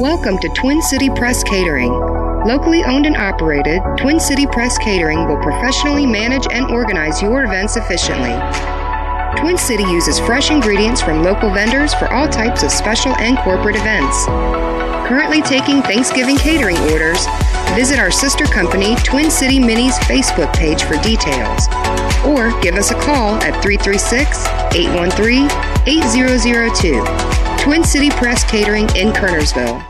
Welcome to Twin City Press Catering. Locally owned and operated, Twin City Press Catering will professionally manage and organize your events efficiently. Twin City uses fresh ingredients from local vendors for all types of special and corporate events. Currently taking Thanksgiving catering orders, visit our sister company Twin City Minis Facebook page for details. Or give us a call at 336 813 8002. Twin City Press Catering in Kernersville.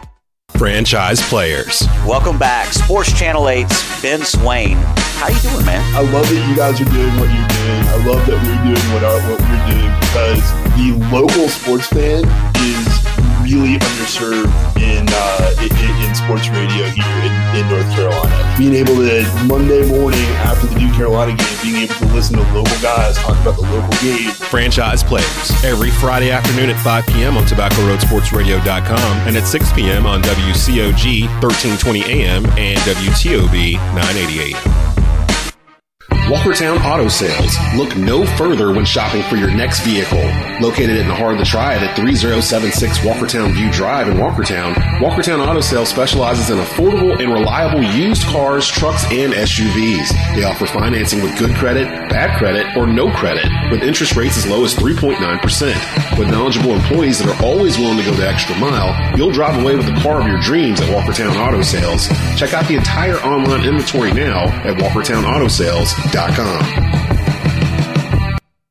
Franchise players. Welcome back. Sports Channel 8's Ben Swain. How you doing, man? I love that you guys are doing what you're doing. I love that we're doing what, our, what we're doing because the local sports fan is really underserved in, uh, in, in sports radio here in, in, North Carolina. Being able to Monday morning after the Duke Carolina game, being able to listen to local guys talk about the local game. Franchise players every Friday afternoon at 5 p.m. on TobaccoRoadSportsRadio.com and at 6 p.m. on WCOG 1320 AM and WTOB 980 AM. Walkertown Auto Sales. Look no further when shopping for your next vehicle. Located in the heart of the Triad at 3076 Walkertown View Drive in Walkertown, Walkertown Auto Sales specializes in affordable and reliable used cars, trucks, and SUVs. They offer financing with good credit, bad credit, or no credit, with interest rates as low as 3.9%. With knowledgeable employees that are always willing to go the extra mile, you'll drive away with the car of your dreams at Walkertown Auto Sales. Check out the entire online inventory now at walkertownautosales.com com.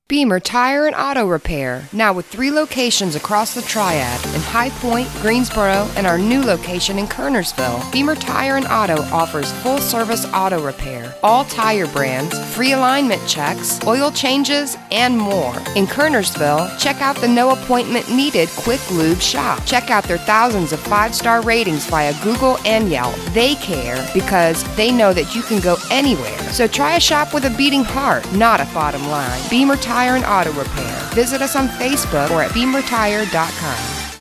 Beamer Tire and Auto Repair, now with three locations across the Triad in High Point, Greensboro, and our new location in Kernersville. Beamer Tire and Auto offers full service auto repair, all tire brands, free alignment checks, oil changes, and more. In Kernersville, check out the no appointment needed Quick Lube shop. Check out their thousands of five star ratings via Google and Yelp. They care because they know that you can go anywhere. So try a shop with a beating heart, not a bottom line. Beamer Tire Tire and Auto Repair. Visit us on Facebook or at beamertire.com.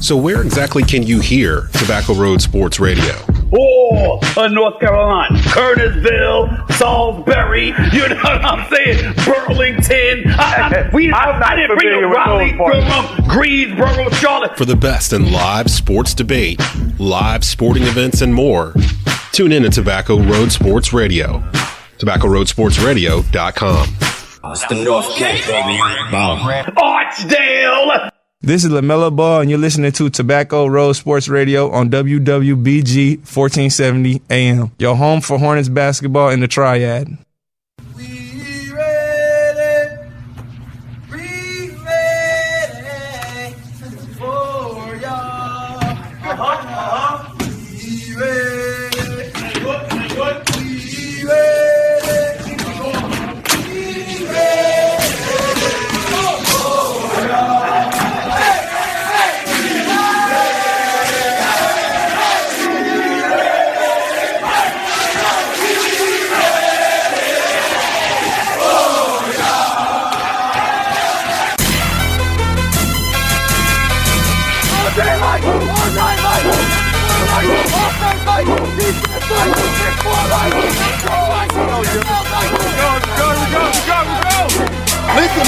So, where exactly can you hear Tobacco Road Sports Radio? Oh, uh, North Carolina, Kernersville, Salisbury, you know what I'm saying? Burlington. I, I, we, I, I didn't bring up Raleigh, Durham, Greensboro, Charlotte. For the best in live sports debate, live sporting events, and more, tune in to Tobacco Road Sports Radio. TobaccoRoadSportsRadio.com. It's the North Cape, baby. Archdale! This is LaMelo Ball, and you're listening to Tobacco Road Sports Radio on WWBG 1470 AM. Your home for Hornets basketball in the Triad.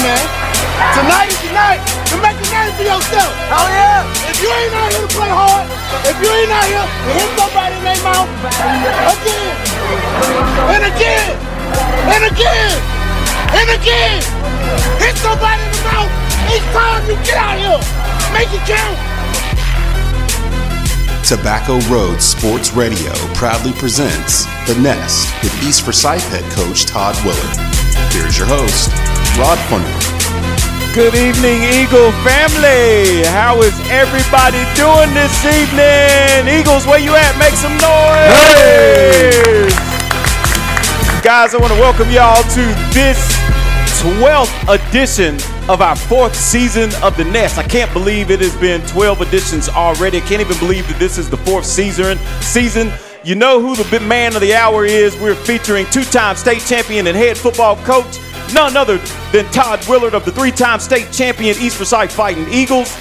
Man. Tonight is the night to make a name for yourself. Hell yeah. If you ain't out here to play hard, if you ain't out here to hit somebody in their mouth again, and again, and again, and again, hit somebody in the mouth each time you get out here. Make it count. Tobacco Road Sports Radio proudly presents The Nest with East Forsyth head coach Todd Willard. Here's your host, Rod. Good evening, Eagle family. How is everybody doing this evening? Eagles, where you at? Make some noise. Hey. Guys, I want to welcome y'all to this 12th edition of our fourth season of The Nest. I can't believe it has been 12 editions already. I can't even believe that this is the fourth season. Season. You know who the big man of the hour is. We're featuring two-time state champion and head football coach, none other than Todd Willard of the three-time state champion East Forsyth Fighting Eagles.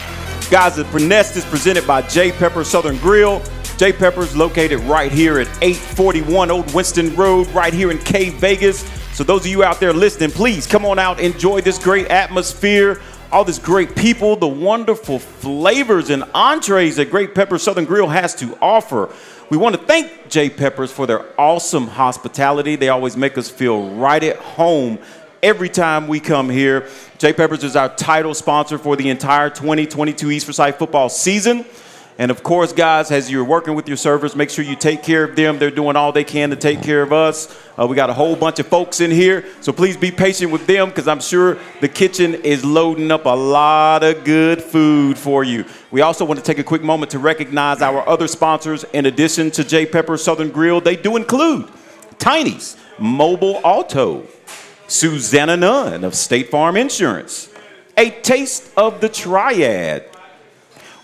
Guys, the Nest is presented by J. Pepper Southern Grill. J. Pepper's located right here at 841 Old Winston Road, right here in K Vegas. So those of you out there listening, please come on out, enjoy this great atmosphere all this great people, the wonderful flavors and entrees that Great Pepper Southern Grill has to offer. We want to thank J Peppers for their awesome hospitality. They always make us feel right at home every time we come here. J Peppers is our title sponsor for the entire 2022 East Forsyth football season. And of course, guys, as you're working with your servers, make sure you take care of them. They're doing all they can to take care of us. Uh, we got a whole bunch of folks in here, so please be patient with them because I'm sure the kitchen is loading up a lot of good food for you. We also want to take a quick moment to recognize our other sponsors. In addition to J Pepper Southern Grill, they do include Tiny's Mobile Auto, Susanna Nunn of State Farm Insurance, A Taste of the Triad,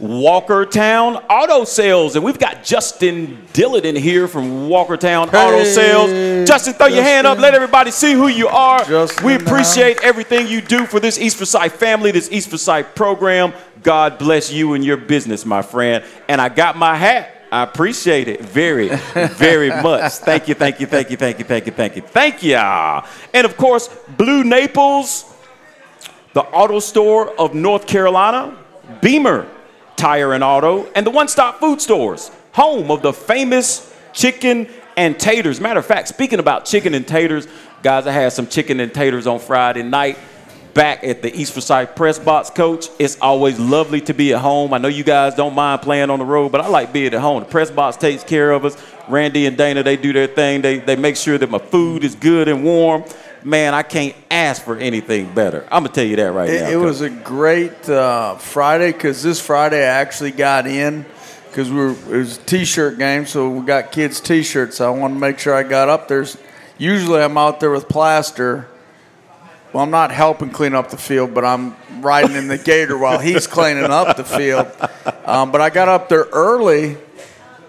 Walkertown Auto Sales. And we've got Justin Dillard in here from Walkertown Auto Sales. Justin, throw your hand up. Let everybody see who you are. Justin we the uh, appreciate everything you do for this East Forsyth family, this East Forsyth program. God bless you and your business, my friend. And I got my hat. I appreciate it very, very much. Thank you, thank you, thank you, thank you, thank you, thank you, thank you. And of course, Blue Naples, the auto store of North Carolina, Beamer Tire and Auto, and the One Stop Food Stores, home of the famous chicken and taters. Matter of fact, speaking about chicken and taters, guys, I had some chicken and taters on Friday night back at the East Forsyth Press Box, Coach. It's always lovely to be at home. I know you guys don't mind playing on the road, but I like being at home. The Press Box takes care of us. Randy and Dana, they do their thing. They, they make sure that my food is good and warm. Man, I can't ask for anything better. I'm going to tell you that right now. It, it Coach. was a great uh, Friday because this Friday I actually got in because we were it was a T-shirt game, so we got kids T-shirts. So I wanted to make sure I got up there. Usually I'm out there with plaster. Well, I'm not helping clean up the field, but I'm riding in the gator while he's cleaning up the field. Um, but I got up there early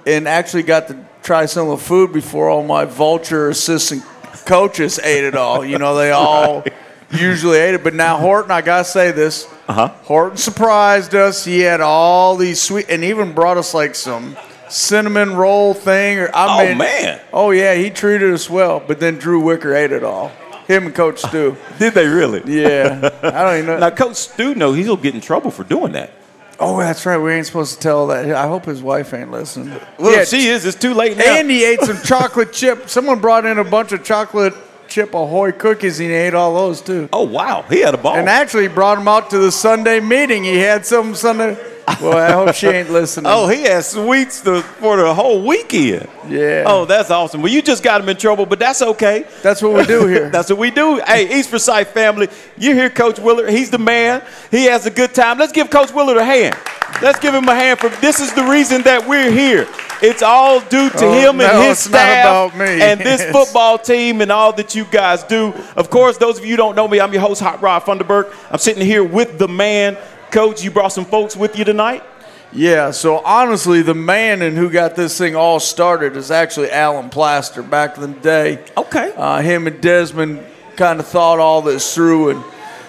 and actually got to try some of the food before all my vulture assistant coaches ate it all. You know, they all usually ate it. But now Horton, I gotta say this. Uh-huh. Horton surprised us. He had all these sweet, and even brought us like some cinnamon roll thing. Or I Oh, mean, man. Oh yeah, he treated us well. But then Drew Wicker ate it all. Him and Coach Stu. Did they really? Yeah, I don't even know. Now, Coach Stu knows he'll get in trouble for doing that. Oh, that's right. We ain't supposed to tell that. I hope his wife ain't listening. Well, Yeah, she is. It's too late now. And he ate some chocolate chip. Someone brought in a bunch of chocolate chip Ahoy cookies, and he ate all those too. oh, wow. He had a ball. And actually, brought them out to the Sunday meeting. He had some Sunday. Well, I hope she ain't listening. oh, he has sweets to, for the whole weekend. yeah. Oh, that's awesome. Well, you just got him in trouble, but that's okay. that's what we do here. That's what we do. Hey, East Forsyth family, you hear Coach Willard. He's the man. He has a good time. Let's give Coach Willard a hand. Let's give him a hand for this is the reason that we're here. It's all due to Oh, him and no, his staff about me. and this football team and all that you guys do. Of course, those of you who don't know me, I'm your host, Hot Rod Funderburk. I'm sitting here with the man. Coach, you brought some folks with you tonight? Yeah, so honestly, the man and who got this thing all started is actually Alan Plaster back in the day. Okay. Uh, him and Desmond kind of thought all this through. And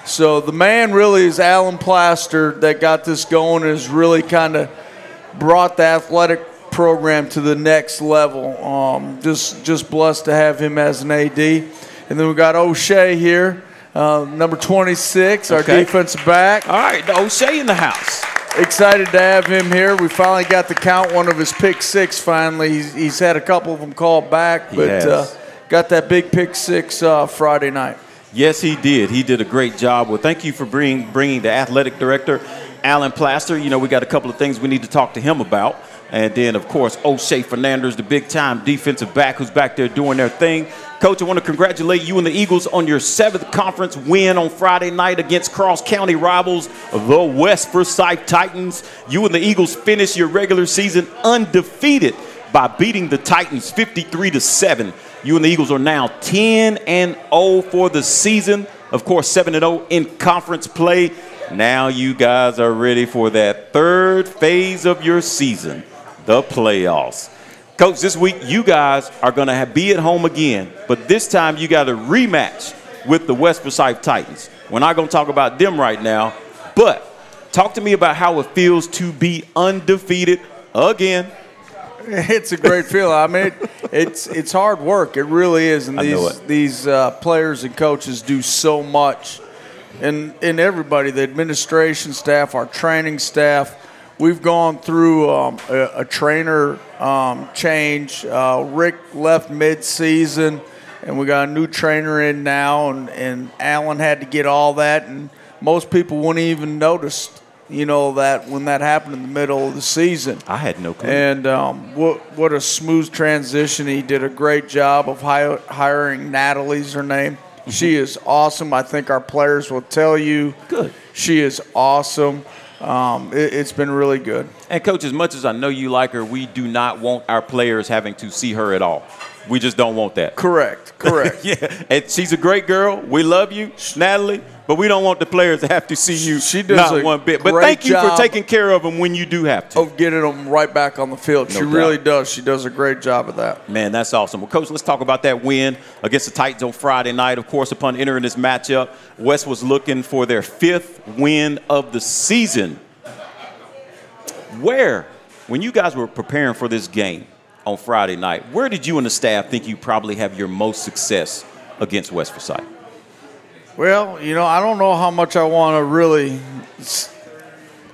so the man really is Alan Plaster that got this going and has really kind of brought the athletic program to the next level. Um, just, just blessed to have him as an AD. And then we got O'Shea here, uh, number 26, our Okay. defensive back. All right, O'Shea in the house. Excited to have him here. We finally got to count one of his pick six. Finally, he's, he's had a couple of them called back, but uh, got that big pick six uh, Friday night. Yes, he did. He did a great job. Well, thank you for bringing bringing the athletic director, Alan Plaster. You know, we got a couple of things we need to talk to him about. And then, of course, O'Shea Fernandez, the big time defensive back who's back there doing their thing. Coach, I want to congratulate you and the Eagles on your seventh conference win on Friday night against Cross County rivals, the West Forsyth Titans. You and the Eagles finish your regular season undefeated by beating the Titans 53 to 7. You and the Eagles are now 10 and 0 for the season. Of course, 7 and 0 in conference play. Now you guys are ready for that third phase of your season, the playoffs. Coach, this week you guys are going to be at home again, but this time you got a rematch with the West Forsyth Titans. We're not going to talk about them right now, but talk to me about how it feels to be undefeated again. It's a great feeling. I mean, it, it's it's hard work. It really is, and these these uh, players and coaches do so much and and everybody, the administration staff, our training staff. We've gone through um, a, a, trainer um, change. Uh, Rick left mid-season, and we got a new trainer in now, and, and Alan had to get all that, and most people wouldn't even notice, you know, that when that happened in the middle of the season. I had no clue. And um, what what a smooth transition. He did a great job of hi- hiring Natalie's her name. She is awesome. I think our players will tell you. Good. She is awesome. Um, it, has been really good. And coach, as much as I know you like her, we do not want our players having to see her at all. We just don't want that. Correct. Correct. yeah. And she's a great girl. We love you, Natalie. But we don't want the players to have to see you she does not one bit. But thank you for taking care of them when you do have to. Of getting them right back on the field. No she doubt. really does. She does a great job of that. Man, that's awesome. Well, Coach, let's talk about that win against the Titans on Friday night. Of course, upon entering this matchup, West was looking for their fifth win of the season. Where, when you guys were preparing for this game on Friday night, where did you and the staff think you probably have your most success against West Forsyth? Well, you know, I don't know how much I want to really.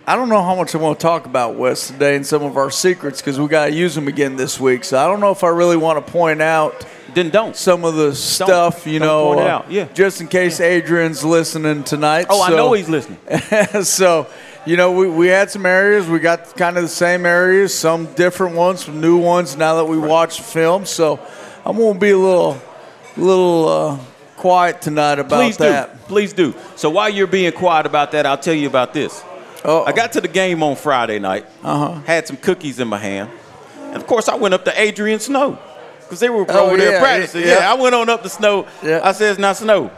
I don't know how much I want to talk about West today and some of our secrets because we got to use them again this week. So I don't know if I really want to point out. Then don't some of the stuff you know. Uh, yeah. Just in case yeah. Adrian's listening tonight. Oh, so, I know he's listening. so you know, we, we had some areas. We got kind of the same areas, some different ones, some new ones now that we right. watch the film. So I'm going to be a little, little uh, quiet tonight about Please that. Do. Please do. So while you're being quiet about that, I'll tell you about this. Uh-oh. I got to the game on Friday night, uh-huh. had some cookies in my hand. And of course, I went up to Adrian Snow because they were oh, over there practicing. Yeah, yeah, I went on up to Snow. Yeah. I says, now, Snow,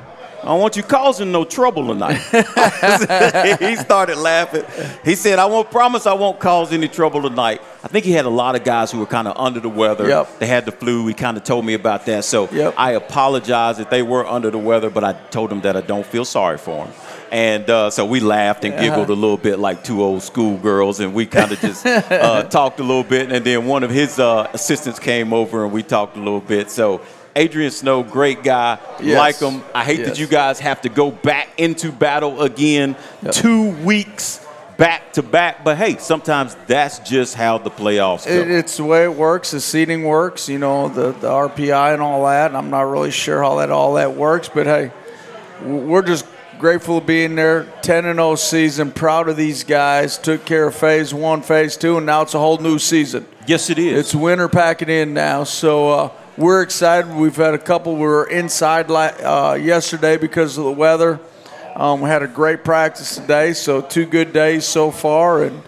I don't want you causing no trouble tonight. he started laughing. He said, I won't promise I won't cause any trouble tonight. I think he had a lot of guys who were kind of under the weather. Yep. They had the flu. He kind of told me about that. So yep. I apologize that they were under the weather, but I told them that I don't feel sorry for them. And uh, so we laughed and giggled a little bit like two old schoolgirls, and we kind of just uh, talked a little bit. And then one of his uh, assistants came over and we talked a little bit. So Adrian Snow, great guy. Yes. Like him. I hate yes. that you guys have to go back into battle again yep. two weeks back to back. But hey, sometimes that's just how the playoffs go. It, it's the way it works. The seating works. You know, the, the RPI and all that. And I'm not really sure how that all that works. But hey, we're just grateful to be in there. 10 and 0 season. Proud of these guys. Took care of phase one, phase two, and now it's a whole new season. Yes, it is. It's winter packing in now. So. Uh, we're excited. We've had a couple. We were inside uh, yesterday because of the weather. Um, we had a great practice today, so two good days so far, and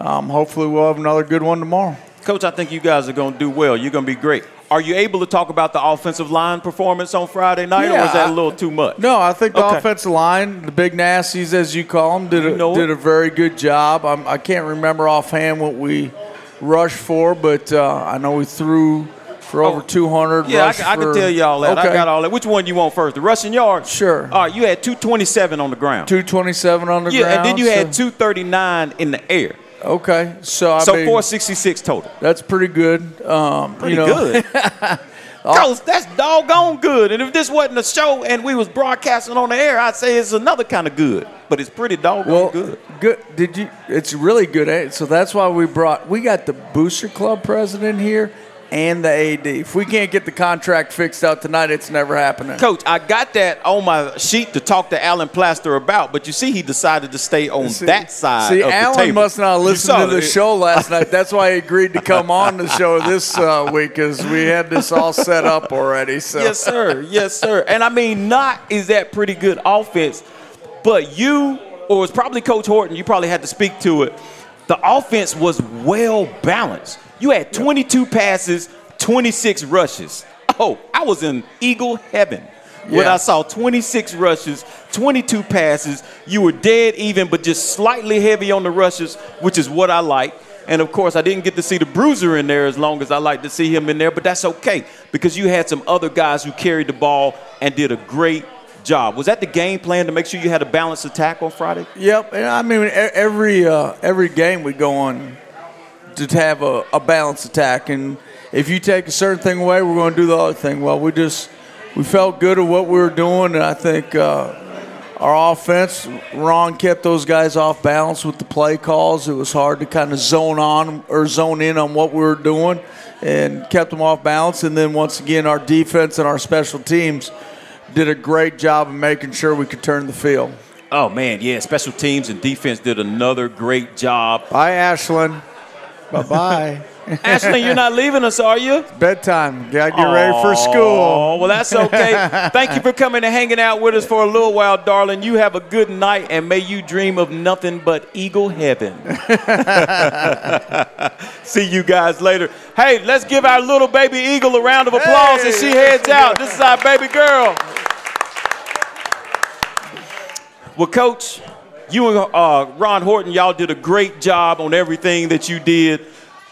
um, hopefully we'll have another good one tomorrow. Coach, I think you guys are going to do well. You're going to be great. Are you able to talk about the offensive line performance on Friday night, yeah, or was that a little too much? No, I think the okay. offensive line, the big nasties as you call them, did a, you know did a very good job. I'm, I can not remember offhand what we rushed for, but uh, I know we threw for over 200. Yeah, I, I, can tell you all that. Okay. I got all that. Which one you want first? The rushing yards? Sure. All right, you had 227 on the ground. 227 on the yeah, ground. Yeah, and then you so. had 239 in the air. Okay, so I so mean, 466 total. That's pretty good. Um, pretty you know. good. Coach, that's doggone good. And if this wasn't a show and we was broadcasting on the air, I'd say it's another kind of good. But it's pretty doggone well, good. Good. Did you? It's really good. Eh? So that's why we brought. We got the Booster Club president here and the AD. If we can't get the contract fixed out tonight, it's never happening. Coach, I got that on my sheet to talk to Alan Plaster about, but you see, he decided to stay on see, that side. See, of Alan the table. must not listen to the show last night. That's why he agreed to come on the show this uh, week because we had this all set up already. So yes, sir. Yes, sir. And I mean, not is that pretty good offense, but you or it's probably Coach Horton. You probably had to speak to it. The offense was well balanced. You had 22 passes, 26 rushes. Oh, I was in eagle heaven when Yeah. I saw 26 rushes, 22 passes. You were dead even, but just slightly heavy on the rushes, which is what I like. And of course, I didn't get to see the bruiser in there as long as I like to see him in there, but that's okay because you had some other guys who carried the ball and did a great job. Was that the game plan to make sure you had a balanced attack on Friday? Yep, and I mean every uh, every game we go on to have a, a balanced attack, and if you take a certain thing away, we're going to do the other thing. Well, we just we felt good at what we were doing, and I think uh, our offense, Ron kept those guys off balance with the play calls. It was hard to kind of zone on or zone in on what we were doing and kept them off balance. And then once again, our defense and our special teams did a great job of making sure we could turn the field. Oh man, yeah, special teams and defense did another great job. Bye, Ashlyn. Bye bye. Ashley, you're not leaving us, are you? Bedtime. Gotta get ready for school. Oh, well, that's okay. Thank you for coming and hanging out with us for a little while, darling. You have a good night, and may you dream of nothing but eagle heaven. See you guys later. Hey, let's give our little baby eagle a round of applause Hey, as she heads out. This is our baby girl. Well, Coach, you and uh, Ron Horton, y'all did a great job on everything that you did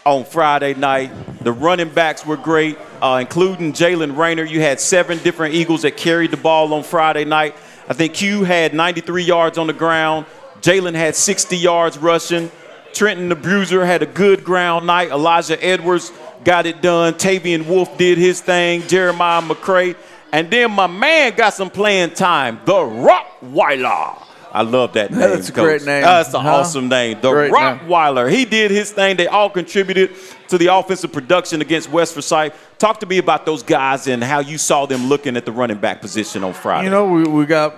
on Friday night. The running backs were great, uh, including Jalen Rayner. You had seven different Eagles that carried the ball on Friday night. I think Q had 93 yards on the ground. Jalen had 60 yards rushing. Trenton the Bruiser had a good ground night. Elijah Edwards got it done. Tavian Wolf did his thing. Jeremiah McCray. And then my man got some playing time. The Rottweiler. I love that name. That's a Coach. great name. That's an Huh? awesome name. The Great name. He did his thing. They all contributed to the offensive production against West Forsyth. Talk to me about those guys and how you saw them looking at the running back position on Friday. You know, we, we got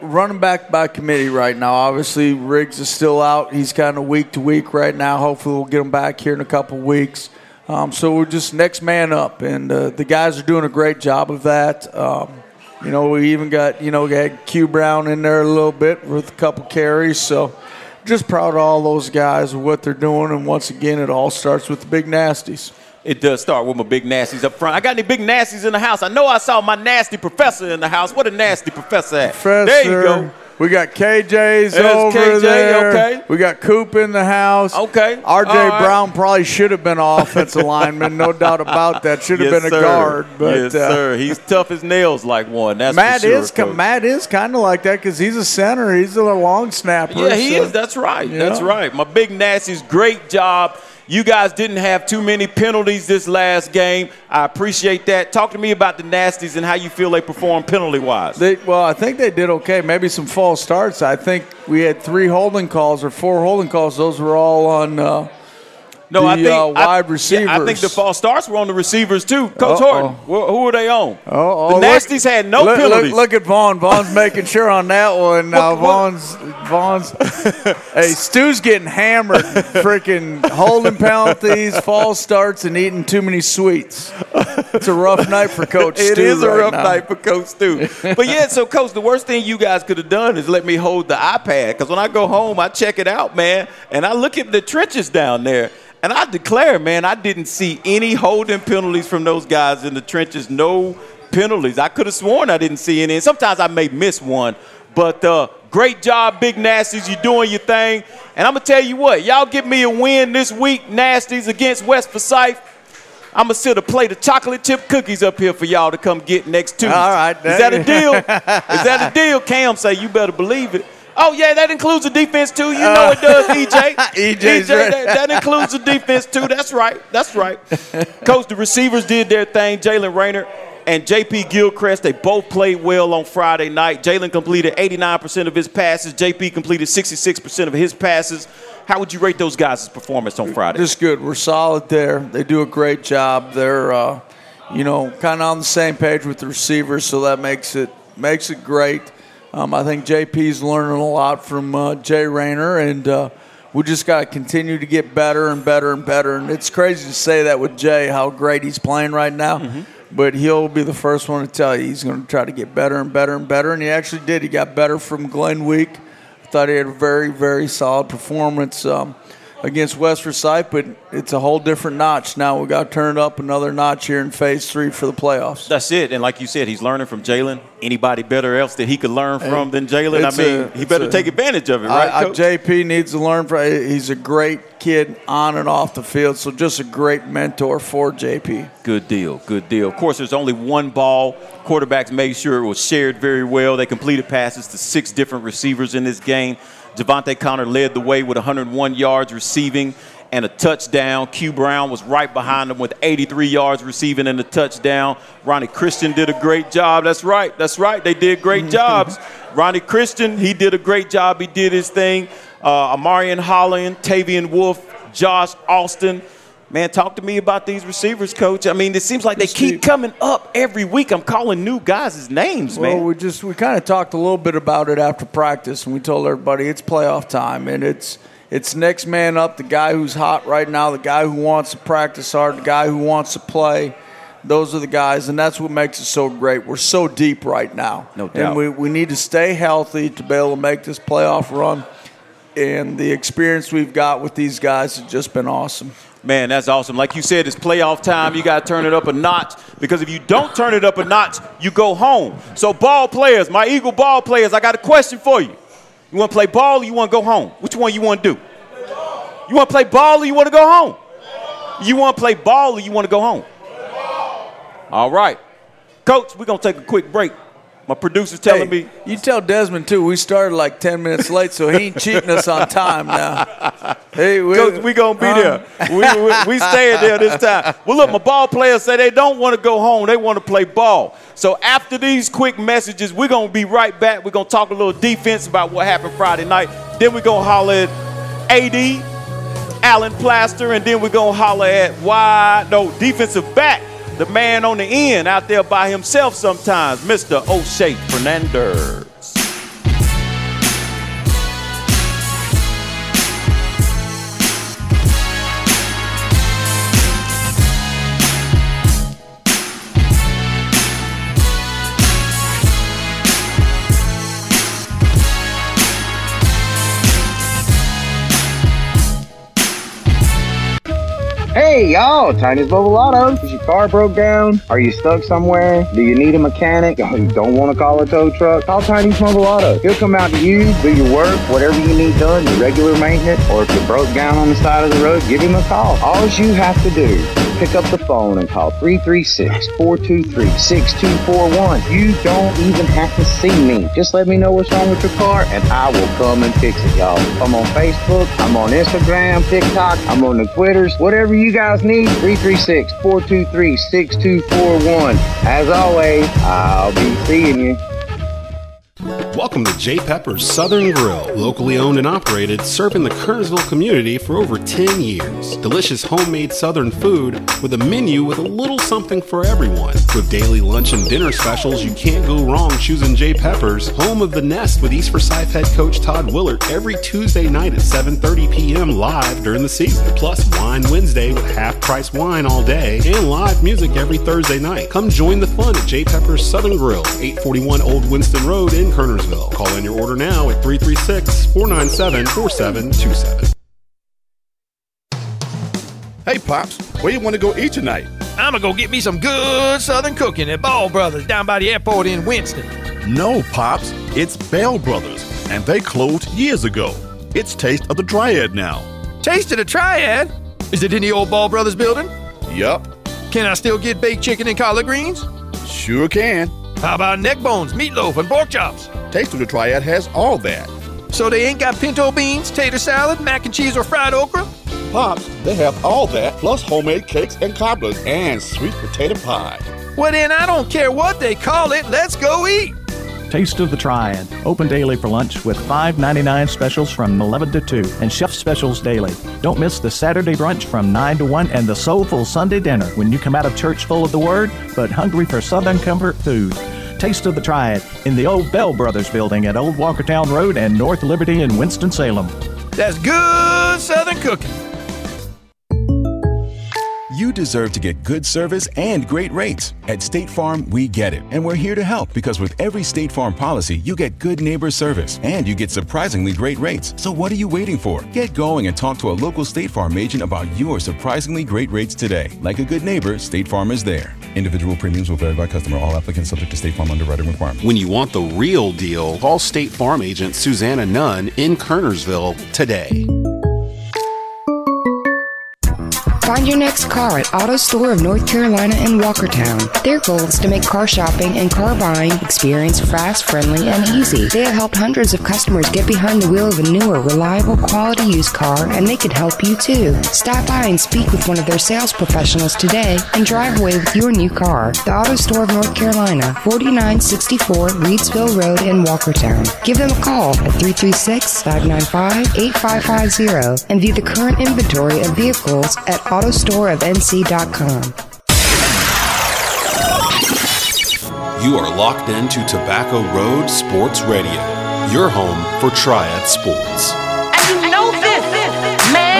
running back by committee right now. Obviously, Riggs is still out. He's kind of week to week right now. Hopefully, we'll get him back here in a couple weeks. Um, so we're just next man up, and uh, the guys are doing a great job of that. Um, you know, we even got you know we got Q Brown in there a little bit with a couple carries. So just proud of all those guys and what they're doing. And once again, it all starts with the big nasties. It does start with my big nasties up front. I got any big nasties in the house? I know I saw my nasty professor in the house. What a nasty professor at? Professor. There you go. We got KJ's There's over KJ, there. okay. We got Coop in the house. Okay. RJ right. Brown probably should have been offensive lineman, no doubt about that. Should have Yes, been a sir. guard, but yes, uh, sir. He's tough as nails like one. That's Matt for sure, is Coach. Matt is kind of like that because he's a center. He's a long snapper. Yeah, he so- is. That's right. you That's right. My big Nasty's great job. You guys didn't have too many penalties this last game. I appreciate that. Talk to me about the Nasties and how you feel they performed penalty wise. They, well, I think they did okay. Maybe some false starts. I think we had three holding calls or four holding calls. Those were all on uh, No, the I think uh, wide receivers. Yeah, I think the false starts were on the receivers too. Coach Uh-oh. Horton, wh- who are they on? Oh, the look- Nasties had no look, penalties. Look, look at Vaughn. Vaughn's making sure on that one. What- Vaughn's Vaughn's. hey, Stu's getting hammered. Freaking holding penalties, false starts, and eating too many sweets. It's a rough night for Coach It Stu is a right rough now. night for Coach Stu. but yeah, so Coach, the worst thing you guys could have done is let me hold the iPad because when I go home, I check it out, man, and I look at the trenches down there. And I declare, man, I didn't see any holding penalties from those guys in the trenches. No penalties. I could have sworn I didn't see any. And sometimes I may miss one. But uh, great job, Big Nasties. You're doing your thing. And I'm going to tell you what, y'all give me a win this week, Nasties, against West Forsyth. I'm going to sit a plate of chocolate chip cookies up here for y'all to come get next Tuesday. All right, Is that a deal? Is that a deal? Cam say you better believe it. Oh, yeah, that includes the defense too. You know it does, EJ. EJ, that, that includes the defense too. That's right. That's right. Coach, the receivers did their thing. Jalen Rayner and JP Gilchrist, they both played well on Friday night. Jalen completed 89% of his passes. JP completed 66% of his passes. How would you rate those guys' performance on Friday? Just good. We're solid there. They do a great job. They're, uh, you know, kind of on the same page with the receivers, so that makes it makes it great. Um, I think JP's learning a lot from uh, Jay Rayner, and uh, we just got to continue to get better and better and better. And it's crazy to say that with Jay, how great he's playing right now. But he'll be the first one to tell you he's going to try to get better and better and better. And he actually did. He got better from Glenn Week. I thought he had a very, very solid performance um, against West Forsyth, but it's a whole different notch. Now we got to turn it up another notch here in phase three for the playoffs. That's it. And like you said, he's learning from Jalen. Anybody better else that he could learn from than Jalen? I mean, a- he better a- take advantage of it, right? I, I, JP needs to learn from. He's a great kid on and off the field, so just a great mentor for JP. Good deal. Good deal. Of course, there's only one ball. Quarterbacks made sure it was shared very well. They completed passes to six different receivers in this game. Javante Connor led the way with 101 yards receiving and a touchdown. Q Brown was right behind him with 83 yards receiving and a touchdown. Ronnie Christian did a great job. That's right. That's right. They did great jobs. Ronnie Christian, he did a great job. He did his thing. Uh, Amarian Holland, Tavian Wolf, Josh Austin. Man, talk to me about these receivers, coach. I mean, it seems like they keep coming up every week. I'm calling new guys' names, Well, man. we just we kind of talked a little bit about it after practice, and we told everybody it's playoff time, and it's it's next man up. The guy who's hot right now, the guy who wants to practice hard, the guy who wants to play. Those are the guys, and that's what makes it so great. We're so deep right now, No doubt. and we, we need to stay healthy to be able to make this playoff run. And the experience we've got with these guys has just been awesome. Man, that's awesome. Like you said, it's playoff time. You got to turn it up a notch because if you don't turn it up a notch, you go home. So, ball players, my Eagle ball players, I got a question for you. You want to play ball or you want to go home? Which one you want to do? You want to play ball or you want to go home? You want to play ball or you want to go home? All right. Coach, we're going to take a quick break. My producer's telling Hey, me. You tell Desmond too. We started like ten minutes late, so he ain't cheating us on time now. Hey, we, Coach, we gonna be Huh? there. We, we, we staying there this time. Well, look, my ball players say they don't want to go home. They want to play ball. So after these quick messages, we're gonna be right back. We're gonna talk a little defense about what happened Friday night. Then we're gonna holler at AD, Allen Plaster, and then we're gonna holler at wide no defensive back, the man on the end out there by himself sometimes, Mr. O'Shea Fernandez. Hey y'all, Tiny's Mobile Auto. Is your car broke down? Are you stuck somewhere? Do you need a mechanic? You don't want to call a tow truck? Call Tiny's Mobile Auto. He'll come out to you, do your work, whatever you need done, your regular maintenance, or if you broke down on the side of the road, give him a call. All you have to do pick up the phone and call 336-423-6241. You don't even have to see me. Just let me know what's wrong with your car and I will come and fix it, y'all. I'm on Facebook, I'm on Instagram, TikTok, I'm on the Twitters, whatever you guys need, 336-423-6241. As always, I'll be seeing you. Welcome to J Pepper's Southern Grill, locally owned and operated, serving the Kernersville community for over 10 years. Delicious homemade Southern food with a menu with a little something for everyone. With daily lunch and dinner specials, you can't go wrong choosing J Pepper's, home of the Nest with East Forsyth head coach Todd Willard every Tuesday night at 7:30 p.m. live during the season. Plus Wine Wednesday with half-price wine all day and live music every Thursday night. Come join the fun at J Pepper's Southern Grill, 841 Old Winston Road in Kernersville. Call in your order now at 336-497-4727. Hey, Pops, where you want to go eat tonight? I'm gonna go get me some good Southern cooking at Ball Brothers down by the airport in Winston. No, Pops, it's Bell Brothers, and they closed years ago. It's Taste of the Triad now. Taste of the Triad? Is it in the old Ball Brothers building? Yup, Can I still get baked chicken and collard greens? sure can. How about neck bones, meatloaf, and pork chops? Taste of the Triad has all that. So they ain't got pinto beans, tater salad, mac and cheese, or fried okra? Pops, they have all that, plus homemade cakes and cobblers and sweet potato pie. Well, then I don't care what they call it. Let's go eat. Taste of the Triad. Open daily for lunch with $5.99 specials from 11 to 2 and chef specials daily. Don't miss the Saturday brunch from 9 to 1 and the soulful Sunday dinner when you come out of church full of the Word but hungry for Southern comfort food. Taste of the Triad in the old Bell Brothers building at Old Walkertown Road and North Liberty in Winston-Salem. That's good Southern cooking. You deserve to get good service and great rates. At State Farm, we get it. And we're here to help because with every State Farm policy, you get good neighbor service and you get surprisingly great rates. So what are you waiting for? Get going and talk to a local State Farm agent about your surprisingly great rates today. Like a good neighbor, State Farm is there. Individual premiums will vary by customer. All applicants subject to State Farm underwriting requirements. When you want the real deal, call State Farm agent Susanna Nunn in Kernersville today. Find your next car at Auto Store of North Carolina in Walkertown. Their goal is to make car shopping and car buying experience fast, friendly, and easy. They have helped hundreds of customers get behind the wheel of a newer, reliable, quality used car, and they can help you too. Stop by and speak with one of their sales professionals today and drive away with your new car. The Auto Store of North Carolina, 4964 Reidsville Road in Walkertown. Give them a call at 336 595 8550 and view the current inventory of vehicles at autostoreofnc.com. You are locked into Tobacco Road Sports Radio, your home for Triad Sports. And you know this, man.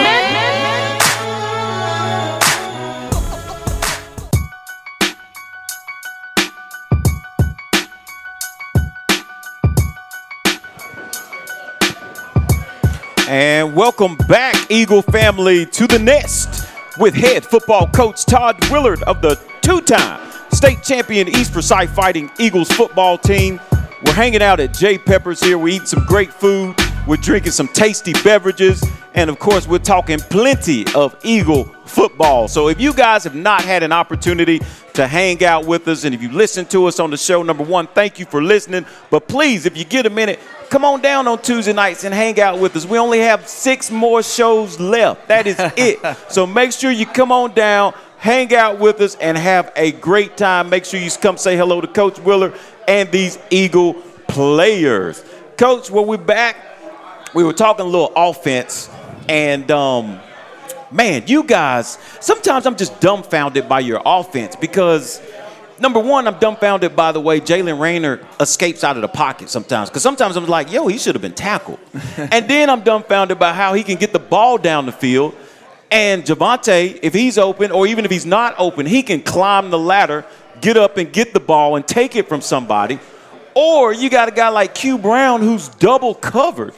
And welcome back, Eagle family, to the nest with head football coach Todd Willard of the two time state champion East Forsyth Fighting Eagles football team. We're hanging out at Jay Peppers here. We're eating some great food. We're drinking some tasty beverages. And of course, we're talking plenty of Eagle football. So if you guys have not had an opportunity to hang out with us and if you listen to us on the show, number one, thank you for listening. But please, if you get a minute, come on down on Tuesday nights and hang out with us. We only have six more shows left. That is it. so make sure you come on down, hang out with us, and have a great time. Make sure you come say hello to Coach Willard and these Eagle players. Coach, well, we're back. We were talking a little offense, and um, man, you guys, sometimes I'm just dumbfounded by your offense because number one, I'm dumbfounded by the way Jalen Rayner escapes out of the pocket sometimes. Because sometimes I'm like, yo, he should have been tackled. and then I'm dumbfounded by how he can get the ball down the field. And Javante, if he's open or even if he's not open, he can climb the ladder, get up and get the ball and take it from somebody. Or you got a guy like Q Brown who's double covered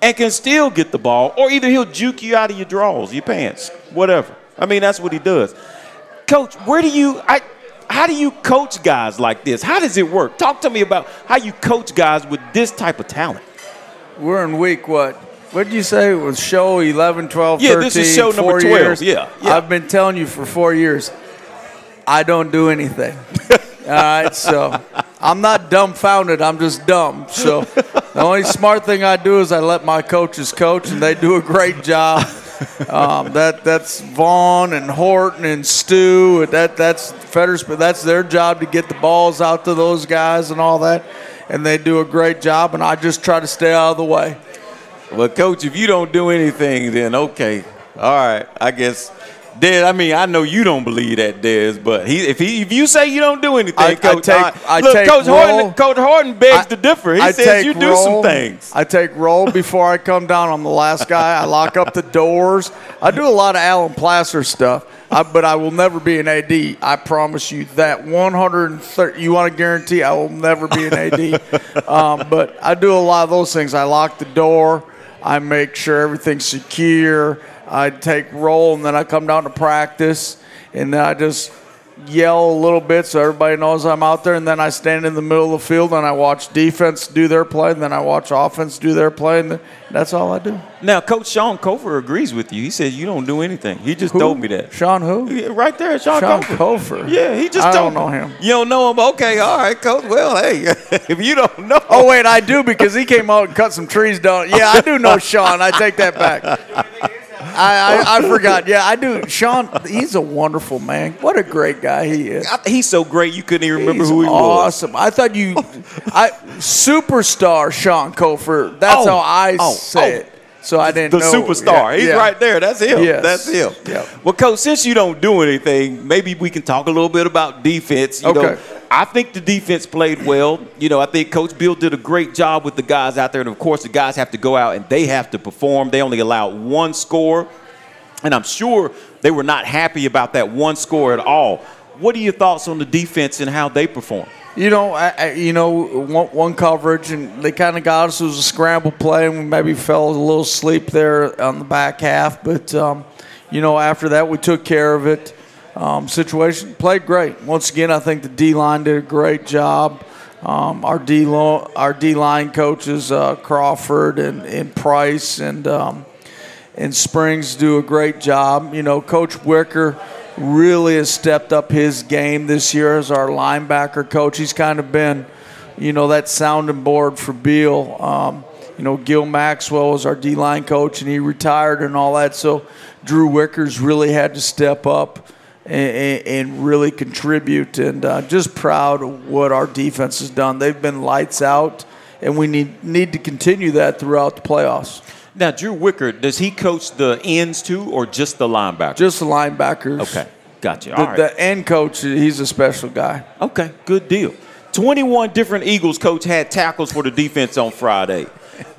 and can still get the ball, or either he'll juke you out of your drawers, your pants, whatever. I mean, that's what he does. Coach, where do you I how do you coach guys like this? How does it work? Talk to me about how you coach guys with this type of talent. We're in week what? What did you say? It was show 11, 12, Yeah, 13, this is show number 12. years? Yeah, yeah. I've been telling you for four years, I don't do anything. All right, so I'm not dumbfounded. I'm just dumb. So the only smart thing I do is I let my coaches coach, and they do a great job. Um, that that's Vaughn and Horton and Stu. That that's Fetters, but that's their job to get the balls out to those guys and all that, and they do a great job. And I just try to stay out of the way. Well, coach, if you don't do anything, then okay. All right, I guess. Dez, I mean, I know you don't believe that, Dez, but he, if he, if you say you don't do anything, I- I take- I look, take Coach roll. Horton, Coach Horton begs to differ. He I says you do roll. some things. I take roll before I come down. I'm the last guy. I lock up the doors. I do a lot of Alan Plaster stuff, I, but I will never be an AD. I promise you that. 130. You want to guarantee I will never be an AD. um, but I do a lot of those things. I lock the door. I make sure everything's secure. I take roll, and then I come down to practice, and then I just yell a little bit so everybody knows I'm out there, and then I stand in the middle of the field and I watch defense do their play, and then I watch offense do their play, and that's all I do. Now, Coach Sean Cofer agrees with you. He says you don't do anything. He just Who? told me that. Sean who? Yeah, right there, Sean, Sean. Cofer. Yeah, he just I told don't me. know him. You don't know him? Okay, all right, Coach. Well, hey, if you don't know, Oh wait, I do because he came out and cut some trees down. Yeah, I do know Sean. I take that back. I, I, I forgot. Yeah, I do. Sean, he's a wonderful man. What a great guy he is. he's so great you couldn't even remember He's who he was. awesome. I thought you, I superstar Sean Cofer. That's Oh, how I oh, say oh. it. So I didn't the know. superstar. Yeah, He's yeah. right there. That's him. Yes. That's him. Yep. Well, coach, since you don't do anything, maybe we can talk a little bit about defense. You know, Okay. I think the defense played well. You know, I think Coach Bill did a great job with the guys out there, and of course, the guys have to go out and they have to perform. They only allowed one score, and I'm sure they were not happy about that one score at all. What are your thoughts on the defense and how they perform? You know, I, I, you know, one, one coverage, and they kind of got us. It was a scramble play, and we maybe fell a little asleep there on the back half. But um, you know, after that, we took care of it. Um, situation played great. Once again, I think the D line did a great job. Um, our D our D line coaches uh, Crawford and, and Price and um, and Springs do a great job. You know, Coach Wicker really has stepped up his game this year as our linebacker coach. He's kind of been, you know, that sounding board for Beal. Um, you know, Gil Maxwell was our D line coach and he retired and all that. So Drew Wickers really had to step up and, and really contribute. And uh, just proud of what our defense has done. They've been lights out, and we need, need to continue that throughout the playoffs. Now, Drew Wicker, does he coach the ends too, or just the linebackers? Just the linebackers. Okay, gotcha. The, All right. the end coach, he's a special guy. Okay, good deal. 21 different Eagles coach had tackles for the defense on Friday.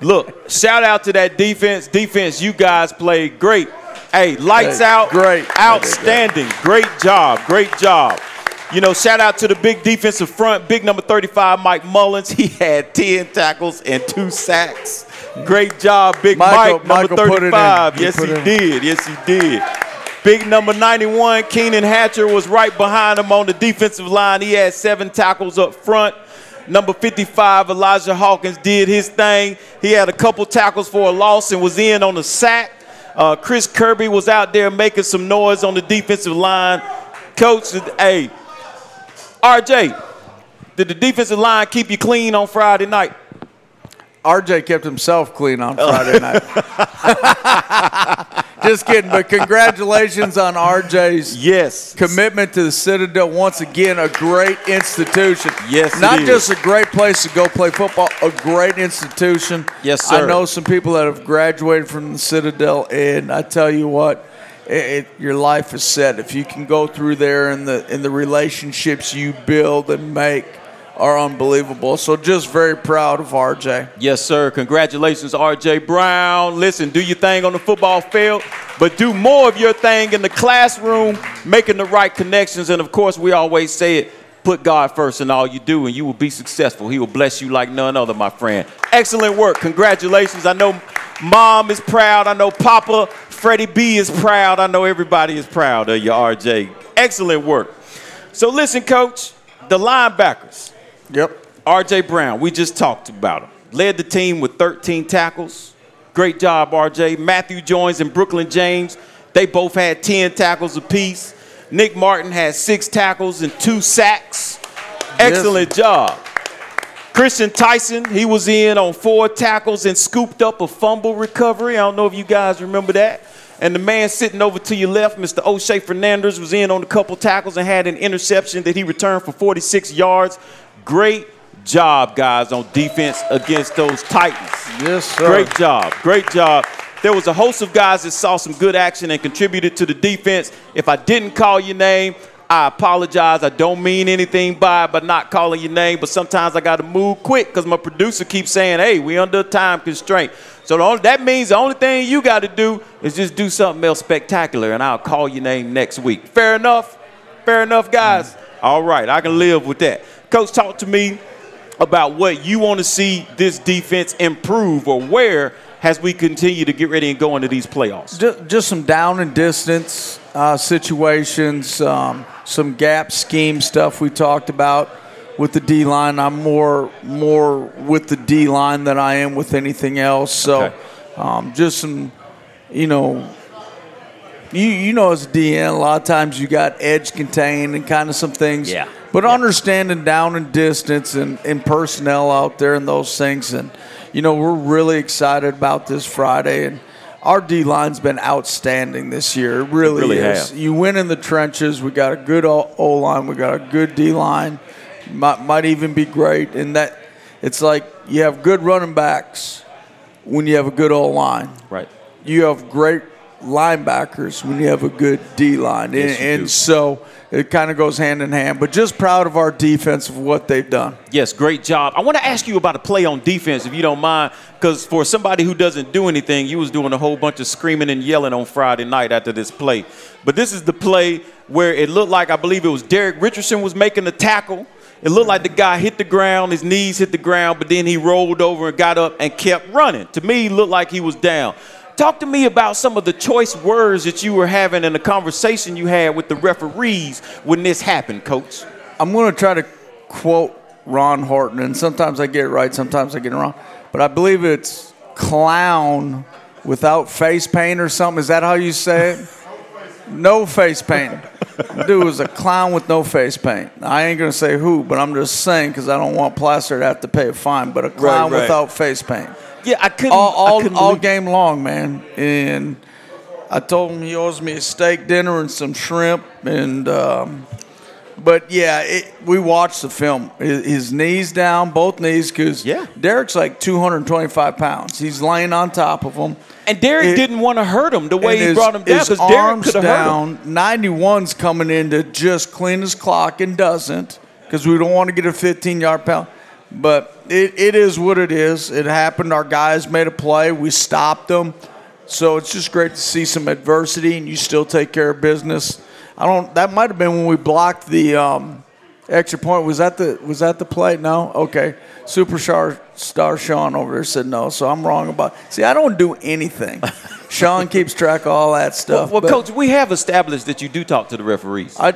Look, shout out to that defense. Defense, you guys played great. Hey, lights Hey, out. great. Outstanding. Great job. Great job. You know, shout out to the big defensive front, big number 35, Mike Mullins. He had 10 tackles and two sacks. Great job, Big Michael- Mike, number Michael put 35. He Yes, he did. Yes, he did. Big number 91, Keenan Hatcher, was right behind him on the defensive line. He had seven tackles up front. Number 55, Elijah Hawkins, did his thing. He had a couple tackles for a loss and was in on a sack. Uh, Chris Kirby was out there making some noise on the defensive line. Coach, hey, RJ, did the defensive line keep you clean on Friday night? RJ kept himself clean on Friday night. Just kidding, but congratulations on RJ's yes commitment to the Citadel. Once again, a great institution. Yes, not just a great place to go play football, a great institution. Yes, sir. I know some people that have graduated from the Citadel, and I tell you what. It, it, your life is set if you can go through there and the and the relationships you build and make are unbelievable. So just very proud of RJ. Yes, sir. Congratulations, RJ Brown. Listen, do your thing on the football field, but do more of your thing in the classroom, making the right connections. And of course, we always say it put God first in all you do, and you will be successful. He will bless you like none other, my friend. Excellent work. Congratulations. I know mom is proud. I know Papa Freddie B is proud. I know everybody is proud of you, RJ. Excellent work. So, listen, coach, the linebackers. Yep. RJ Brown, we just talked about him. Led the team with 13 tackles. Great job, RJ. Matthew Jones and Brooklyn James, they both had 10 tackles apiece. Nick Martin had six tackles and two sacks. Excellent job. Christian Tyson, he was in on four tackles and scooped up a fumble recovery. I don't know if you guys remember that. And the man sitting over to your left, Mr. O'Shea Fernandez, was in on a couple tackles and had an interception that he returned for 46 yards. Great job, guys, on defense against those Titans. Yes, sir. Great job. Great job. There was a host of guys that saw some good action and contributed to the defense. If I didn't call your name, I apologize. I don't mean anything by it by not calling your name, but sometimes I got to move quick because my producer keeps saying, hey, we under a time constraint. So the only, that means the only thing you got to do is just do something else spectacular, and I'll call your name next week. Fair enough? Fair enough, guys? Mm. All right, I can live with that. Coach, talk to me about what you want to see this defense improve or where as we continue to get ready and go into these playoffs. Just, some down and distance uh, situations, um, some gap scheme stuff we talked about with the D line. I'm more more with the D line than I am with anything else. So, um, just some, you know. You, you know, as a DN, a lot of times you got edge contained and kind of some things. Yeah. But understanding down and distance and, and personnel out there and those things. And, you know, we're really excited about this Friday. And our D line's been outstanding this year. It really, really is. have. You win in the trenches. We got a good O line. We got a good D line. Might, might even be great. And that it's like you have good running backs when you have a good O line. Right. You have great linebackers when you have a good D line. Yes, and and so it kind of goes hand in hand. But just proud of our defense of what they've done. Yes, great job. I want to ask you about a play on defense, if you don't mind, because for somebody who doesn't do anything, you was doing a whole bunch of screaming and yelling on Friday night after this play. But this is the play where it looked like I believe it was Derek Richardson was making the tackle. It looked like the guy hit the ground, his knees hit the ground, but then he rolled over and got up and kept running. To me, it looked like he was down. Talk to me about some of the choice words that you were having in the conversation you had with the referees when this happened, Coach. I'm going to try to quote Ron Horton, and sometimes I get it right, sometimes I get it wrong. But I believe it's clown without face paint or something. Is that how you say it? No face paint. Dude was a clown with no face paint. I ain't gonna say who, but I'm just saying because I don't want Plaster to have to pay a fine. But a clown right. without face paint. Yeah, I couldn't. All, all, I couldn't all game long, man. And I told him he owes me a steak dinner and some shrimp. And um, but yeah, it, we watched the film. His, his knees down, both knees, because yeah. Derek's like 225 pounds. He's laying on top of him. And Derek It- didn't want to hurt him the way he his- brought him down because Derek could have hurt him. down. 91's coming in to just clean his clock and doesn't because we don't want to get a 15 yard penalty. But it, it is what it is. It happened. Our guys made a play. We stopped them. So it's just great to see some adversity and you still take care of business. I don't. That might have been when we blocked the um, extra point. Was that the was that the play? No. Okay. Superstar star Sean over there said no. So I'm wrong about. See, I don't do anything. Sean keeps track of all that stuff. Well, but coach, we have established that you do talk to the referees. I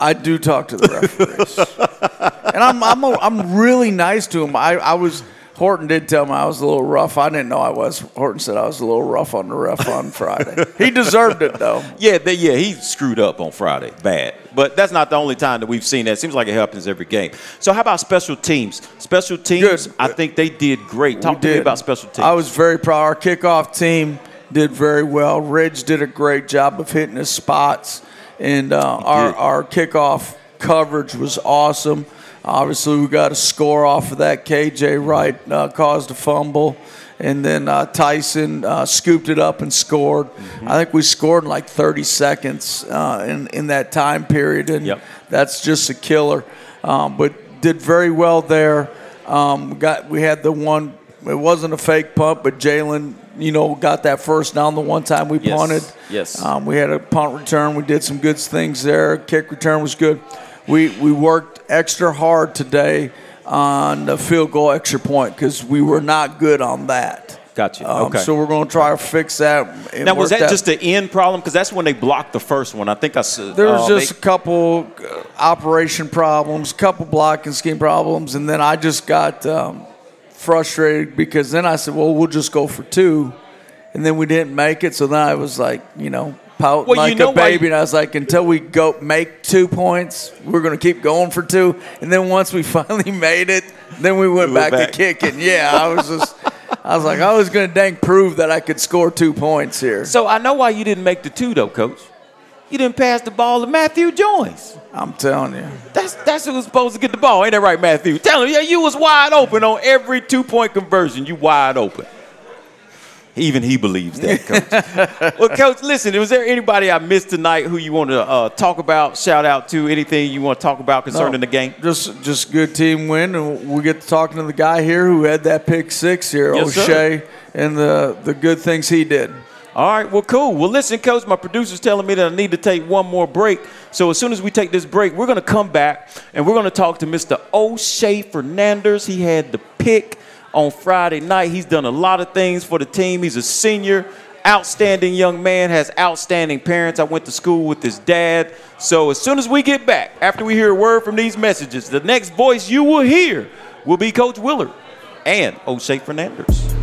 I do talk to the referees, and I'm I'm a, I'm really nice to him. I I was. Horton did tell me I was a little rough. I didn't know I was. Horton said I was a little rough on the ref on Friday. he deserved it though. Yeah, they, yeah, he screwed up on Friday, bad. But that's not the only time that we've seen that. It Seems like it happens every game. So how about special teams? Special teams, I think they did great. Talk to me about special teams. I was very proud. Our kickoff team did very well. Ridge did a great job of hitting his spots, and uh, our our kickoff coverage was awesome. Obviously, we got a score off of that. KJ Wright uh, caused a fumble, and then uh, Tyson uh, scooped it up and scored. Mm-hmm. I think we scored in like 30 seconds uh, in in that time period, and that's just a killer. Um, but did very well there. Um, got we had the one. It wasn't a fake punt, but Jalen, you know, got that first down the one time we Yes. punted. Yes. Um, we had a punt return. We did some good things there. Kick return was good. We we worked extra hard today on the field goal extra point because we were not good on that. Gotcha. Um, okay. So we're going to try to fix that. now, was work that, just the end problem? Because that's when they blocked the first one. I think I said. There was uh, just they- a couple uh, operation problems, couple blocking scheme problems, and then I just got um, frustrated because then I said, "Well, we'll just go for two. and then we didn't make it. So then I was like, you know, pouting Well, you like know a why baby, and I was like, until we go make two points, we're going to keep going for two. And then once we finally made it, then we went We back, back. to kicking. Yeah, I was just. I was like, I was going to dang prove that I could score two points here. So I know why you didn't make the two though, coach. You didn't pass the ball to Matthew Jones. I'm telling you. That's that's who was supposed to get the ball. Ain't that right, Matthew? Tell him, yeah, you was wide open on every two point conversion. You wide open. Even he believes that, coach. well, coach, listen, was there anybody I missed tonight who you want to uh, talk about, shout out to, anything you want to talk about concerning No, the game? Just just good team win, and we get to talking to the guy here who had that pick six here, Yes, sir. O'Shea, and the the good things he did. All right, well, cool. Well, listen, coach, my producer's telling me that I need to take one more break. So as soon as we take this break, we're going to come back and we're going to talk to Mr. O'Shea Fernandez. He had the pick on Friday night. He's done a lot of things for the team. He's a senior, outstanding young man, has outstanding parents. I went to school with his dad. So as soon as we get back, after we hear a word from these messages, the next voice you will hear will be Coach Willard and O'Shea Fernandez.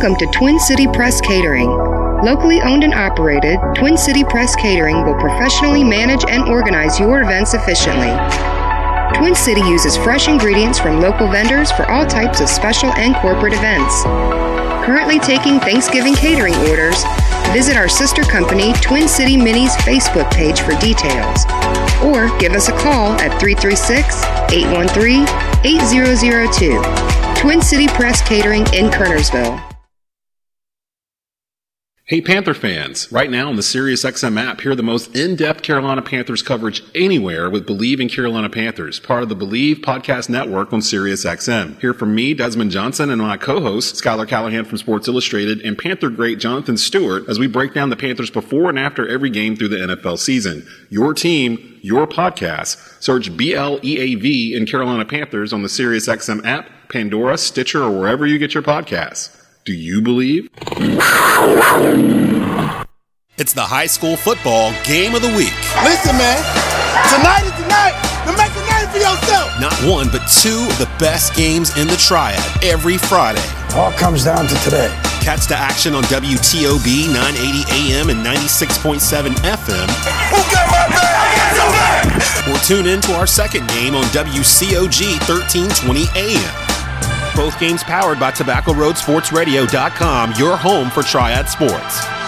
Welcome to Twin City Press Catering. Locally owned and operated, Twin City Press Catering will professionally manage and organize your events efficiently. Twin City uses fresh ingredients from local vendors for all types of special and corporate events. Currently taking Thanksgiving catering orders, visit our sister company Twin City Minis Facebook page for details. Or give us a call at 336 813 8002. Twin City Press Catering in Kernersville. Hey Panther fans, right now on the SiriusXM app, hear the most in-depth Carolina Panthers coverage anywhere with Bleav in Carolina Panthers, part of the Bleav podcast network on SiriusXM. Hear from me, Desmond Johnson, and my co-host, Skylar Callahan from Sports Illustrated, and Panther great Jonathan Stewart as we break down the Panthers before and after every game through the NFL season. Your team, your podcast. Search B-L-E-A-V in Carolina Panthers on the SiriusXM app, Pandora, Stitcher, or wherever you get your podcasts. Do you believe? It's the high school football game of the week. Listen, man. Tonight is the night to make a name for yourself. Not one, but two of the best games in the triad every Friday. All comes down to today. Catch the action on WTOB 980 AM and 96.7 FM. Who got my back? I got your back. Or tune in to our second game on WCOG 1320 AM. Both games powered by TobaccoRoadSportsRadio.com, your home for Triad Sports.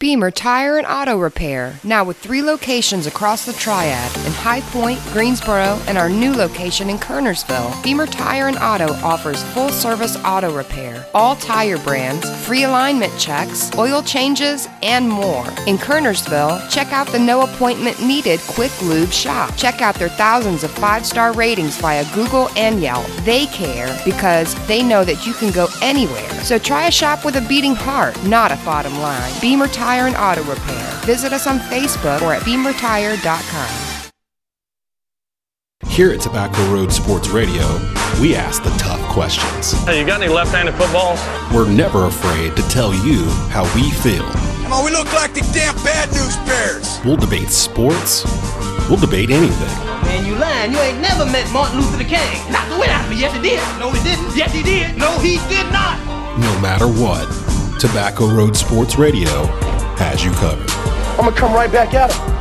Beamer Tire and Auto Repair, now with three locations across the Triad in High Point, Greensboro, and our new location in Kernersville. Beamer Tire and Auto offers full service auto repair, all tire brands, free alignment checks, oil changes, and more. In Kernersville, check out the no appointment needed Quick Lube shop. Check out their thousands of five star ratings via Google and Yelp. They care because they know that you can go anywhere. So try a shop with a beating heart, not a bottom line. Beamer Tire and Auto Repair. Visit us on Facebook or at beamertire.com. Here at Tobacco Road Sports Radio, we ask the tough questions. Hey, you got any left-handed footballs? We're never afraid to tell you how we feel. Come on, we look like the damn bad news bears. We'll debate sports. We'll debate anything. Man, you lying. You ain't never met Martin Luther King. Not the way out of me. Yes, he did. No, he didn't. Yes, he did. No, he did not. No matter what, Tobacco Road Sports Radio has you covered. I'm gonna come right back at him.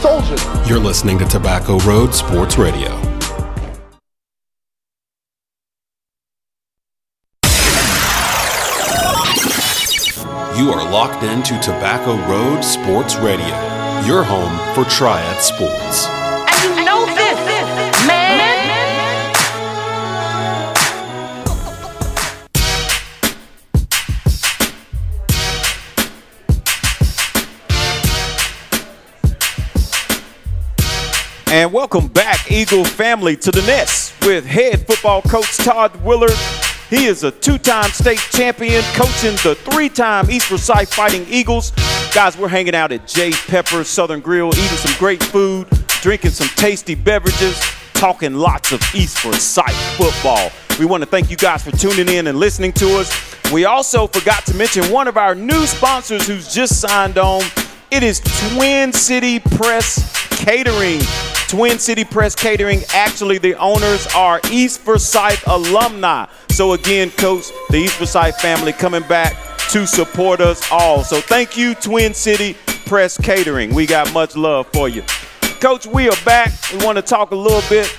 Soldier. You're listening to Tobacco Road Sports Radio. You are locked into Tobacco Road Sports Radio, your home for Triad Sports. And welcome back, Eagle family, to the nest with head football coach Todd Willard. He is a two time state champion, coaching the three time East Forsyth Fighting Eagles. Guys, we're hanging out at J. Pepper Southern Grill, eating some great food, drinking some tasty beverages, talking lots of East Forsyth football. We want to thank you guys for tuning in and listening to us. We also forgot to mention one of our new sponsors who's just signed on. It is Twin City Press Catering. Twin City Press Catering, actually, the owners are East Forsyth alumni. So, again, Coach, the East Forsyth family coming back to support us all. So, thank you, Twin City Press Catering. We got much love for you. Coach, we are back. We want to talk a little bit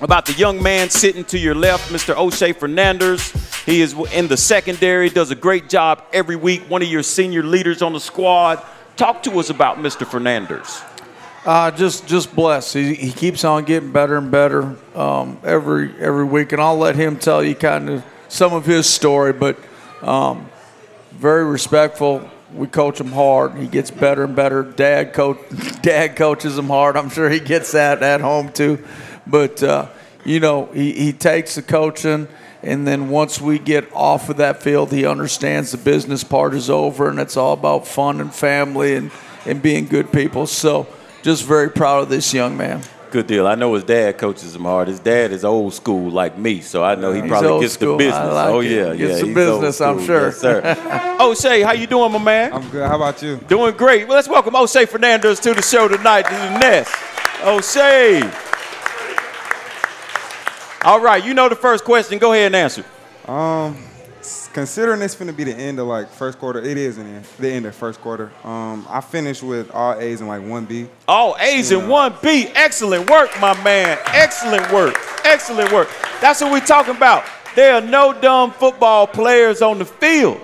about the young man sitting to your left, Mr. O'Shea Fernandez. He is in the secondary, does a great job every week, one of your senior leaders on the squad. Talk to us about Mr. Fernandez. Uh, just just blessed. He, he keeps on getting better and better um, every every week, and I'll let him tell you kind of some of his story. But um, very respectful. We coach him hard. He gets better and better. Dad coach Dad coaches him hard. I'm sure he gets that at home too. But uh, you know, he, he takes the coaching, and then once we get off of that field, he understands the business part is over, and it's all about fun and family and and being good people. So just very proud of this young man. Good deal. I know his dad coaches him hard. His dad is old school like me, so I know he He's probably gets school. the business. I like oh it. yeah, Gets yeah. the he's business, I'm sure. Yes, sir. O'Shea, how you doing, my man? I'm good. How about you? Doing great. Well, let's welcome O'Shea Fernandez to the show tonight, to the nest. O'Shea. All right, you know the first question. Go ahead and answer. Um, s- considering it's finna be the end of like first quarter, it is in the, the end of first quarter. Um, I finished with all A's and like one B. All A's and one B. Excellent work, my man. Excellent work. Excellent work. That's what we're talking about. There are no dumb football players on the field.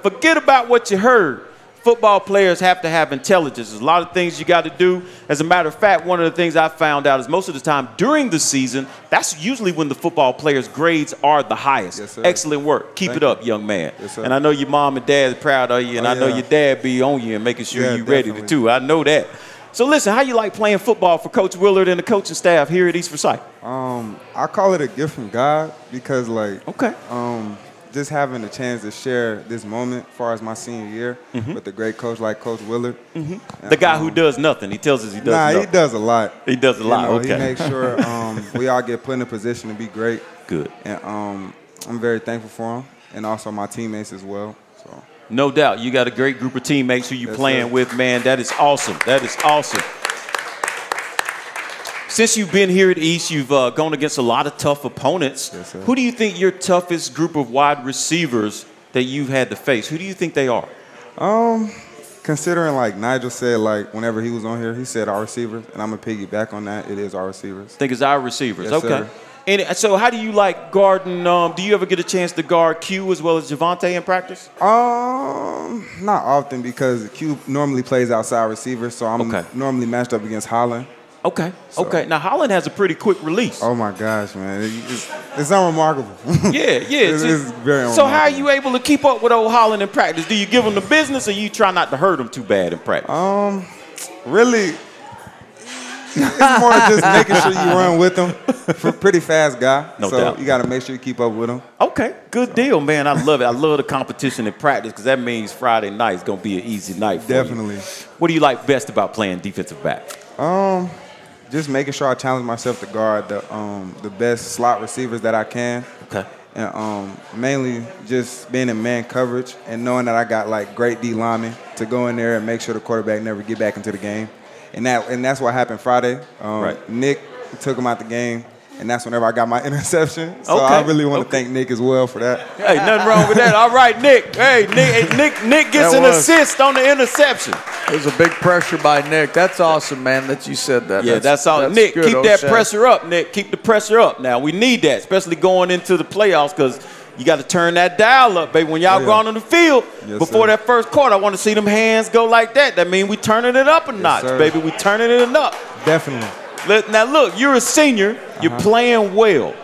Forget about what you heard. Football players have to have intelligence. There's a lot of things you got to do. As a matter of fact, one of the things I found out is most of the time during the season, that's usually when the football players' grades are the highest. Yes, sir. Excellent work. Keep Thank it up, young man. Yes, sir. and I know your mom and dad are proud of you, and Oh, I know yeah. your dad be on you and making sure Yeah, you're ready to too. I know that. So listen, how you like playing football for Coach Willard and the coaching staff here at East Forsyth? Um, I call it a gift from God because like okay, um, just having the chance to share this moment, as far as my senior year, Mhm. with a great coach like Coach Willard. The guy who does nothing. He tells us he does nothing. Nah, nothing. he does a lot. He does a You lot. know, okay. He makes sure um, we all get put in a position to be great. Good. And um, I'm very thankful for him, and also my teammates as well. So No doubt. You got a great group of teammates who you Yes, playing sir. with, man. That is awesome. That is awesome. Since you've been here at East, you've uh, gone against a lot of tough opponents. sir. Who do you think your toughest group of wide receivers that you've had to face? Who do you think they are? Um, considering like Nigel said, like whenever he was on here, he said our receivers, and I'm gonna piggyback on that. It is our receivers. think it's our receivers. Yes, okay. sir. And so, how do you like guarding? Um, do you ever get a chance to guard Q as well as Javante in practice? Um, not often because Q normally plays outside receiver, so I'm Okay. normally matched up against Holland. Okay. Okay. Now Holland has a pretty quick release. Oh my gosh, man, it's, it's unremarkable. Yeah, yeah. It's- So- it's very So how are you able to keep up with old Holland in practice? Do you give him the business, or you try not to hurt him too bad in practice? Um, really, it's more just making sure you run with him. Pretty fast guy, No so doubt. you got to make sure you keep up with him. Okay, good deal, man. I love it. I love the competition in practice because that means Friday night is gonna be an easy night for you. Definitely. What do you like best about playing defensive back? Um, just making sure I challenge myself to guard the um the best slot receivers that I can. Okay. And um mainly just being in man coverage and knowing that I got like great D linemen to go in there and make sure the quarterback never get back into the game. And that and that's what happened Friday. Um, Right. Nick took him out the game. And that's whenever I got my interception. So I really want to thank Nick as well for that. Hey, nothing wrong with that. All right, Nick. Hey, Nick. Hey, Nick. Nick gets That an was- assist on the interception. It was a big pressure by Nick. That's awesome, man, that you said that. Yeah, that's, all. that's Nick, good, keep that O'Shea. pressure up, Nick. Keep the pressure up. Now we need that, especially going into the playoffs, because you got to turn that dial up, baby. When y'all Oh, yeah. go out on the field Yes, before sir. that first quarter, I want to see them hands go like that. That means we turning it up a notch, sir. baby. We turning it up. Definitely. Let- Now look, you're a senior. You're Uh-huh. playing well.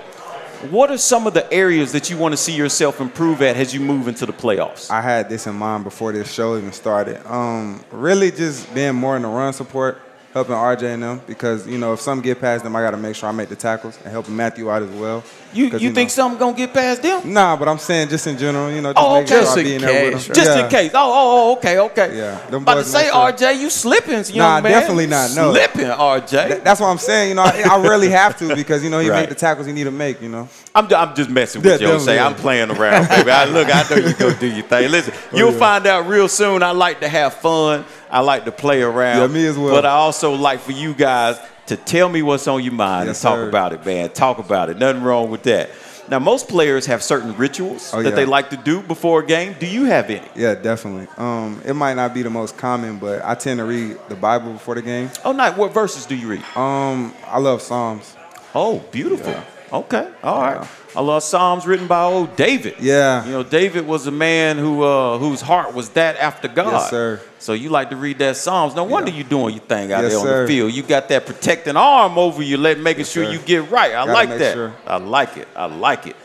What are some of the areas that you want to see yourself improve at as you move into the playoffs? I had this in mind before this show even started. Um, really just being more in the run support, helping RJ and them because you know if some get past them, I got to make sure I make the tackles and helping Matthew out as well. You 'Cause, you think something gonna get past them? Nah, but I'm saying just in general, you know, just Oh, making okay. sure I be in there with them. Just Yeah. in case. Oh, oh, oh, okay, okay. Yeah. Them About to boys say, make sure- RJ, you slipping, young Nah, man. definitely not. No, Slipping, RJ. Th- that's what I'm saying. You know, I, I really have to because you know he Right. make the tackles he need to make. You know. I'm, I'm just messing Yeah, with you, O'Shea. definitely, I'm playing around, baby. I, look, I know you go do your thing. Listen, Oh, you'll yeah. find out real soon. I like to have fun. I like to play around. Yeah, me as well. But I also like for you guys to tell me what's on your mind Yes, and talk sir. about it, man. Talk about it. Nothing wrong with that. Now, most players have certain rituals Oh, that yeah. they like to do before a game. Do you have any? Yeah, definitely. Um, it might not be the most common, but I tend to read the Bible before the game. Oh, night. What verses do you read? Um, I love Psalms. Oh, beautiful. Okay. All right. I love Psalms written by old David. Yeah. You know, David was a man who uh, whose heart was that after God. Yes, sir. So you like to read that Psalms. No wonder you doing your thing out Yes, there on sir. the field. You got that protecting arm over you, let making sure sir. you get right. I Gotta like that. sure. I like it. I like it.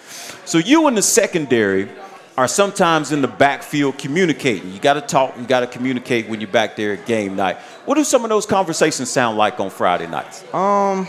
So you in the secondary are sometimes in the backfield communicating. You got to talk. You got to communicate when you're back there at game night. What do some of those conversations sound like on Friday nights? Um,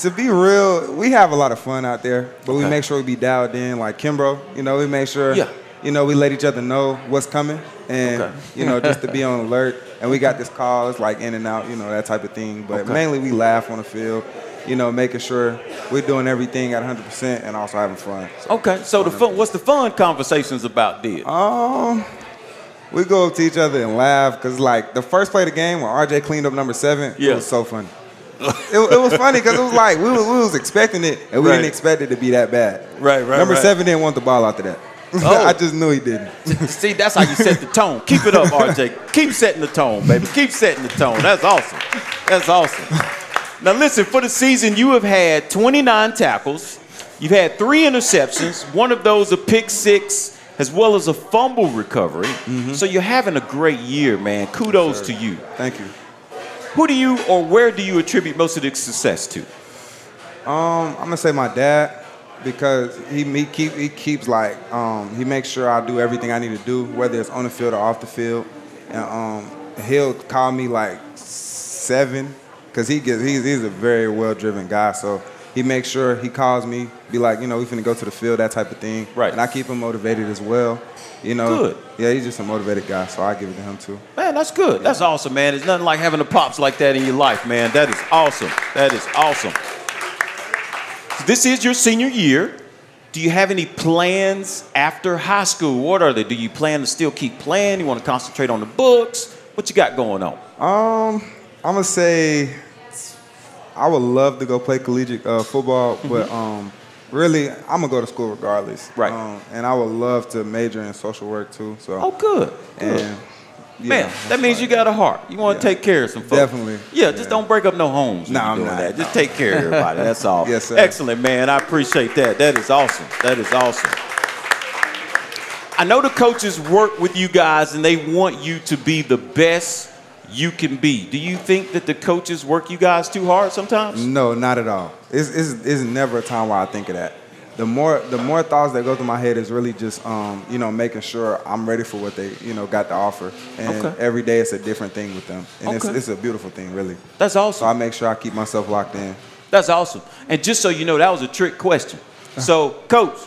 to be real, we have a lot of fun out there, but we make sure we be dialed in. Like Kimbro, you know, we make sure, Yeah. you know, we let each other know what's coming, and Okay. you know, just to be on alert. And we got this call, it's like in and out, you know, that type of thing. But Okay. mainly, we laugh on the field, you know, making sure we're doing everything at 100 percent and also having fun. So, Okay, so the fun, what's the fun conversations about then? um. We go up to each other and laugh because, like, the first play of the game when RJ cleaned up number seven, Yeah. it was so funny. It, it was funny because it was like we was, we was expecting it and we Right. didn't expect it to be that bad. Right, right, Number right. seven didn't want the ball after that. Oh. I just knew he didn't. See, that's how you set the tone. Keep it up, RJ. Keep setting the tone, baby. Keep setting the tone. That's awesome. That's awesome. Now, listen, for the season, you have had 29 tackles. You've had three interceptions, one of those a pick six, as well as a fumble recovery. Mm-hmm. So you're having a great year, man. Kudos to you. Thank you. Who do you or where do you attribute most of the success to? Um, I'm gonna say my dad because he he keep he keeps like um, he makes sure I do everything I need to do, whether it's on the field or off the field, and um, he'll call me like seven because he gets he's he's a very well driven guy, so he makes sure he calls me, be like, you know, we finna go to the field, that type of thing. Right. And I keep him motivated as well. You know. Good. Yeah, he's just a motivated guy, so I give it to him too. Man, that's good. That's awesome, man. It's nothing like having a pops like that in your life, man. That is awesome. That is awesome. So this is your senior year. Do you have any plans after high school? What are they? Do you plan to still keep playing? You want to concentrate on the books? What you got going on? Um, I'm gonna say I would love to go play collegiate uh, football, but um, really I'm gonna go to school regardless. Right. Um, and I would love to major in social work too. So. Oh, good. good. And yeah, Man, that means you got a heart. You want to take care of some folks. Definitely. Yeah, just don't break up no homes. No, you're I'm doing not. that. Just take care of everybody. That's all. Yes, sir. Excellent, man. I appreciate that. That is awesome. That is awesome. I know the coaches work with you guys and they want you to be the best you can be. Do you think that the coaches work you guys too hard sometimes? No, not at all. It's, it's, it's never a time where I think of that. The more the more thoughts that go through my head is really just um, you know making sure I'm ready for what they you know got to offer, and Okay. every day it's a different thing with them, and Okay. it's, it's a beautiful thing really. That's awesome. So I make sure I keep myself locked in. That's awesome. And just so you know, that was a trick question. So, coach,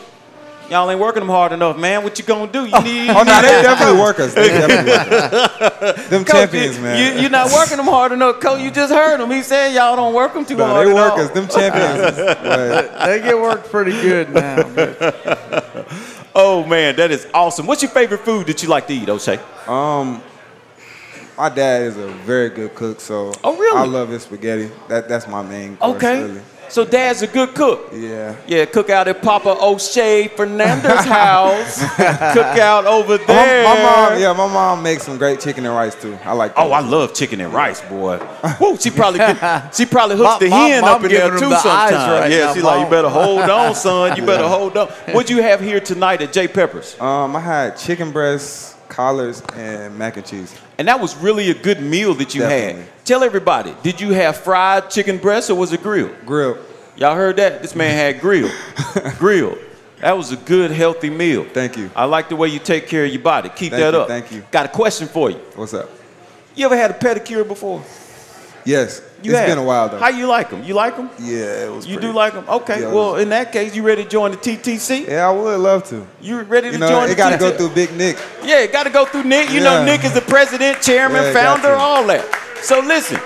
y'all ain't working them hard enough, man. What you gonna do? You need. Oh no, they definitely work us. They definitely work us. Them Coach, champions, you, man. You, you're not working them hard enough, coach. You just heard him. He said y'all don't work them too No, hard. they at work all. us. Them champions. they get worked pretty good now. oh man, that is awesome. What's your favorite food that you like to eat, O'Shea? Um, my dad is a very good cook, so Oh, really? I love his spaghetti. That that's my main course, Okay. really. So dad's a good cook. Yeah. Yeah, cook out at Papa O'Shea Fernandez house. cook out over My, there. my mom, yeah, my mom makes some great chicken and rice too. I like. That. Oh, I love chicken and rice, boy. Woo, she probably get, she probably hooks Mom- the hen up in there too the sometimes. right yeah, now, she's like, you better hold on, son. You better hold on. What'd you have here tonight at J Peppers? Um, I had chicken breasts, collards, and mac and cheese. And that was really a good meal that you Definitely. had. Tell everybody, did you have fried chicken breast or was it grilled? Grilled. Y'all heard that? This man had grilled. grilled. That was a good, healthy meal. Thank you. I like the way you take care of your body. Keep Thank that you, up. thank you. Got a question for you. What's up? You ever had a pedicure before? Yes. You It's have? been a while though. How you like them? You like them? Yeah, it was. You pretty- do like them? Okay. Yeah, well, in that case, you ready to join the TTC? Yeah, I would love to. You ready to You know, join it got to go through Big Nick. Yeah, it got to go through Nick. You know, Nick is the president, chairman, Yeah, founder, all that. So listen,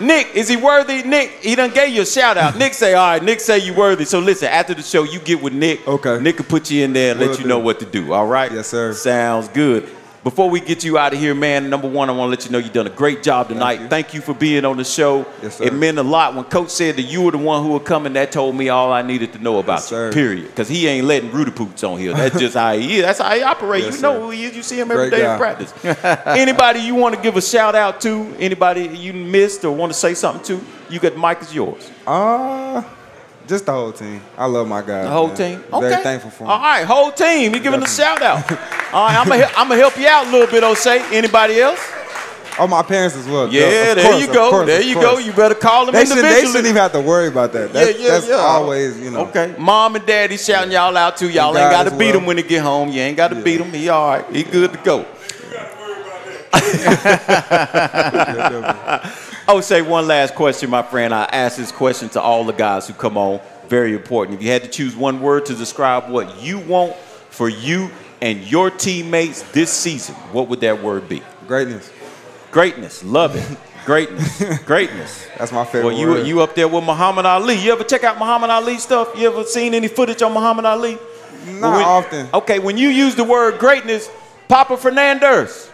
Nick, is he worthy? Nick, he done gave you a shout out. Nick say, all right, Nick say you worthy. So listen, after the show, you get with Nick. Okay. Nick will put you in there and let you do. know what to do. All right? Yes, sir. Sounds good. Before we get you out of here, man, number one, I want to let you know you've done a great job tonight. Thank you, for being on the show. Yes, sir. It meant a lot. When Coach said that you were the one who were coming, that told me all I needed to know about Yes, you, sir. period. Because he ain't letting Rudy Poots on here. That's just how he is. That's how he operates. Yes, you know sir. who he is. You see him every Great day guy. in practice. Anybody you want to give a shout out to? Anybody you missed or want to say something to? You got the mic is yours. Uh, just the whole team. I love my guys. The whole man. team. Very thankful for them. right, whole team. You giving a shout out. All right, I'm gonna I'm gonna help you out a little bit, O'Shea. Anybody else? Oh, my parents as well. Yeah, Of there course, you go. course, there you course. go. You better call them They, Should, they shouldn't even have to worry about that. That's, yeah, yeah, that's yeah. always, you know. Okay. Mom and daddy shouting y'all out too. Y'all ain't got to as beat well. him when they get home. You ain't got to beat him. He all right. He good to go. I would say one last question, my friend. I ask this question to all the guys who come on. Very important. If you had to choose one word to describe what you want for you and your teammates this season, what would that word be? Greatness. Greatness. Love it. Greatness. Greatness. That's my favorite word. Well, you word. you up there with Muhammad Ali. You ever check out Muhammad Ali stuff? You ever seen any footage on Muhammad Ali? Not When- often. Okay, when you use the word greatness, Papa Fernandez,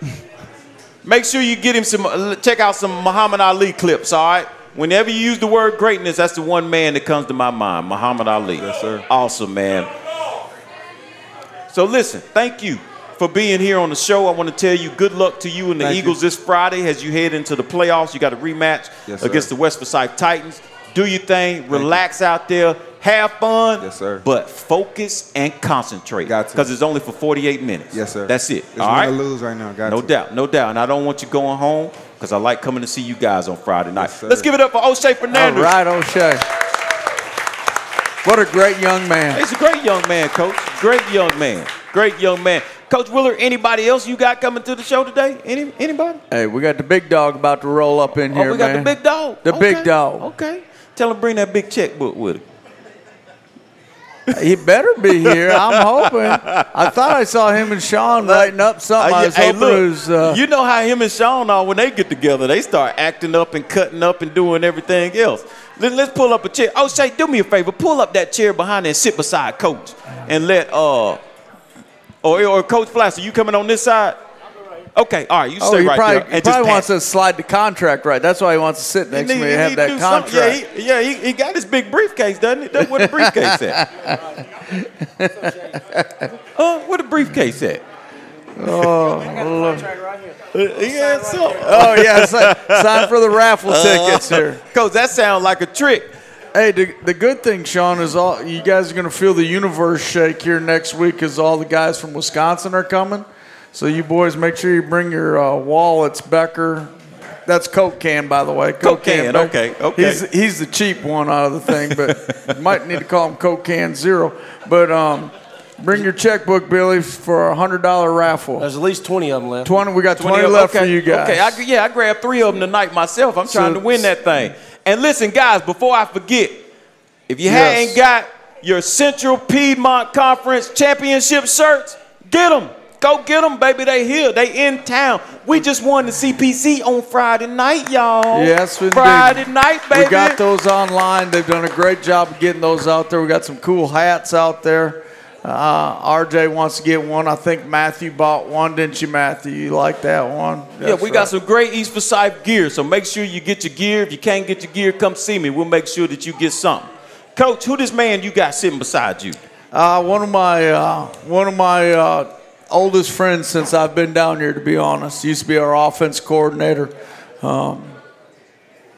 make sure you get him some. uh, Check out some Muhammad Ali clips. All right. Whenever you use the word greatness, that's the one man that comes to my mind, Muhammad Ali. Yes, sir. Awesome, man. So listen, thank you for being here on the show. I want to tell you good luck to you and the Thank you. Eagles this Friday as you head into the playoffs. You got a rematch Yes, against the West Forsyth Titans. Do your thing, relax out there, have fun. Yes, sir. But focus and concentrate. Got to. Because it's only for 48 minutes. Yes, sir. That's it. It's All win right. lose right now. Got no to. doubt, no doubt. And I don't want you going home because I like coming to see you guys on Friday night. sir. Let's give it up for O'Shea Fernandez. All right, O'Shea. What a great young man. He's a great young man, Coach. Great young man. Great young man. Coach Willard, anybody else you got coming to the show today? Any anybody? Hey, we got the big dog about to roll up in oh, here, oh, we got man. the big dog. The Okay. big dog. Okay. Tell him bring that big checkbook with him. He better be here. I'm hoping. I thought I saw him and Sean writing up something. I was hey, hoping look, it was. Uh, you know how him and Sean are when they get together. They start acting up and cutting up and doing everything else. Let, let's pull up a chair. Oh, Shay, do me a favor. Pull up that chair behind and sit beside Coach, and let uh, or or Coach Plaster, you coming on this side? Okay, all right, you oh, stay right probably, there. he probably wants to slide the contract right. That's why he wants to sit next to me and have that do something. contract. Yeah, he, yeah he, he got his big briefcase, doesn't he? That's where the briefcase at. uh, where the briefcase at? Oh, yeah, so. Oh yeah, sign, sign for the raffle tickets here. Cause that sounds like a trick. Hey, the, the good thing, Sean, is all you guys are going to feel the universe shake here next week because all the guys from Wisconsin are coming. So you boys, make sure you bring your uh, wallets, Becker. That's Coke can, by the way. Coke can, Becker. okay, okay. He's, he's the cheap one out of the thing, but you might need to call him Coke Can Zero. But um, bring your checkbook, Billy, for a hundred dollar raffle. There's at least twenty of them left. Twenty. We got twenty, of- left okay, for you guys. Okay, I, yeah, I grabbed three of them tonight myself. I'm trying So- to win that thing. And listen, guys, before I forget, if you Yes. hadn't got your Central Piedmont Conference championship shirts, get them. Go get them, baby. They here. They in town. We just won the CPC on Friday night, y'all. Yes, indeed. Friday night, baby. We got those online. They've done a great job of getting those out there. We got some cool hats out there. Uh, RJ wants to get one. I think Matthew bought one, didn't you, Matthew? You like that one? Yeah, we got some great East Forsyth gear, so make sure you get your gear. If you can't get your gear, come see me. We'll make sure that you get something. Coach, who this man you got sitting beside you? Uh, one of my uh, one of my uh, oldest friend since I've been down here. To be honest, used to be our offense coordinator. Um,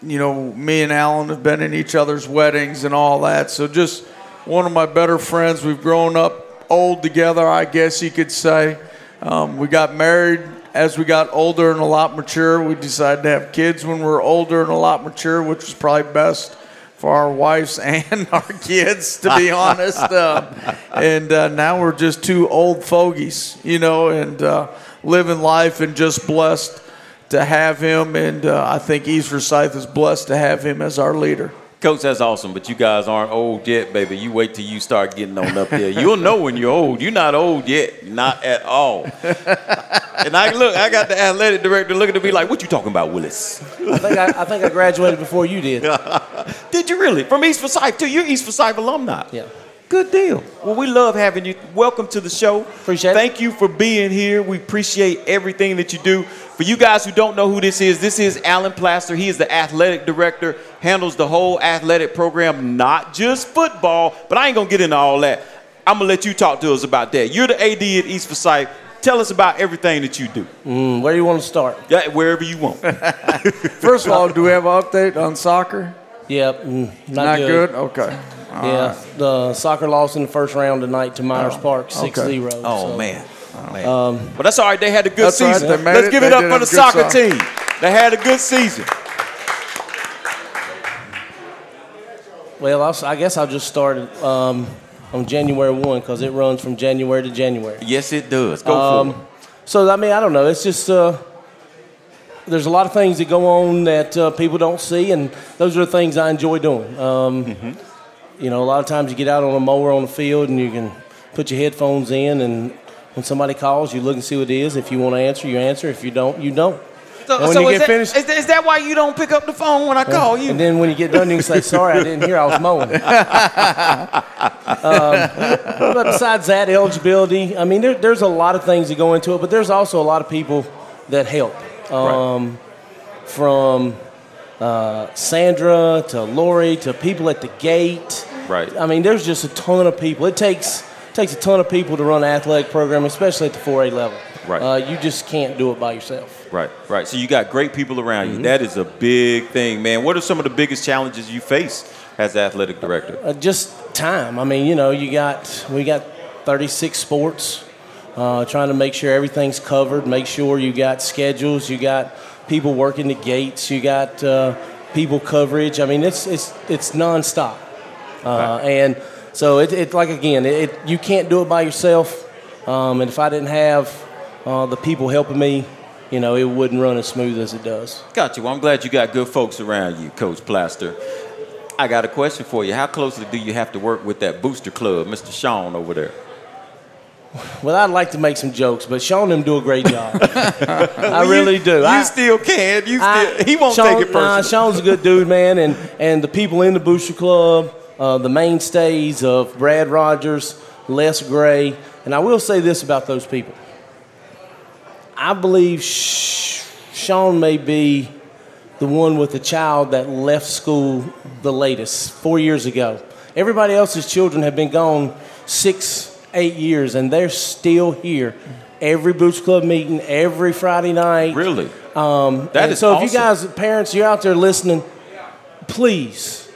you know, me and Alan have been in each other's weddings and all that. So just one of my better friends. We've grown up old together, I guess you could say. Um, we got married as we got older and a lot mature. We decided to have kids when we were older and a lot mature, which was probably best for our wives and our kids, to be honest. Uh, and uh, now we're just two old fogies, you know, and uh, living life and just blessed to have him. And uh, I think East Forsyth is blessed to have him as our leader. Coach, that's awesome, but you guys aren't old yet, baby. You wait till you start getting on up there. You'll know when you're old. You're not old yet, not at all. And I look, I got the athletic director looking at me like, "What you talking about, Willis?" I think I, I think I graduated before you did. Did you really? From East Forsyth too? You're East Forsyth alumni. Yeah. Good deal. Well, we love having you. Welcome to the show. Appreciate it. Thank you for being here. We appreciate everything that you do. For you guys who don't know who this is, this is Alan Plaster. He is the athletic director, handles the whole athletic program, not just football, but I ain't going to get into all that. I'm going to let you talk to us about that. You're the AD at East Forsyth. Tell us about everything that you do. Mm, where do you want to start? Yeah, wherever you want. First of all, do we have an update on soccer? Yeah, mm, not, Not good. good? Okay. All yeah, right. the soccer lost in the first round tonight to Myers Oh, Park, okay. 6-0. Oh, so, man. man. Um, But that's all right. They had a good That's right. season. Let's it. give it up for the good soccer job. team. They had a good season. well, I'll, I guess I'll just start um, on January 1 because it runs from January to January. Yes, it does. Go Um, for it. So I mean, I don't know. It's just uh, there's a lot of things that go on that uh, people don't see, and those are the things I enjoy doing. Um, Mm-hmm. You know, a lot of times you get out on a mower on the field, and you can put your headphones in, and when somebody calls, you look and see what it is. If you want to answer, you answer. If you don't, you don't. So, and when so you is, get that, finished, is, that, is that why you don't pick up the phone when I call you? and then when you get done, you can say, "Sorry, I didn't hear. I was mowing." um, but besides that, eligibility. I mean, there, there's a lot of things that go into it, but there's also a lot of people that help. Um, From uh, Sandra to Lori to people at the gate. Right. I mean, there's just a ton of people. It takes takes a ton of people to run an athletic program, especially at the 4A level. Right. Uh, you just can't do it by yourself. Right, right. So you got great people around Mm-hmm. you. That is a big thing, man. What are some of the biggest challenges you face as athletic director? Uh, just time. I mean, you know, you got we got 36 sports. Uh, trying to make sure everything's covered. Make sure you got schedules. You got people working the gates. You got uh, people coverage. I mean, it's it's it's nonstop. Uh, and so it, it like again, it, it you can't do it by yourself. Um, and if I didn't have uh, the people helping me, you know, it wouldn't run as smooth as it does. Got you. Well, I'm glad you got good folks around you, Coach Plaster. I got a question for you. How closely do you have to work with that booster club, Mr. Sean over there? Well, I'd like to make some jokes, but Sean and them do a great job. I really do. You I, still can. You still. I- he won't Sean- take it personally. Nah, Sean's a good dude, man, and and the people in the Booster Club, uh, the mainstays of Brad Rogers, Les Gray, and I will say this about those people. I believe Sean may be the one with the child that left school the latest, four years ago. Everybody else's children have been gone six, eight years, and they're still here. Every Boots Club meeting, every Friday night. Really? Um, That is so if you guys, parents, you're out there listening, please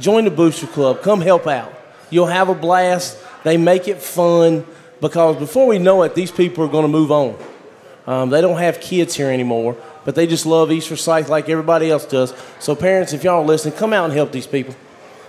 join the Booster Club. Come help out. You'll have a blast. They make it fun because before we know it, these people are going to move on. Um, they don't have kids here anymore, but they just love East Forsyth like everybody else does. So, parents, if y'all are listening, come out and help these people.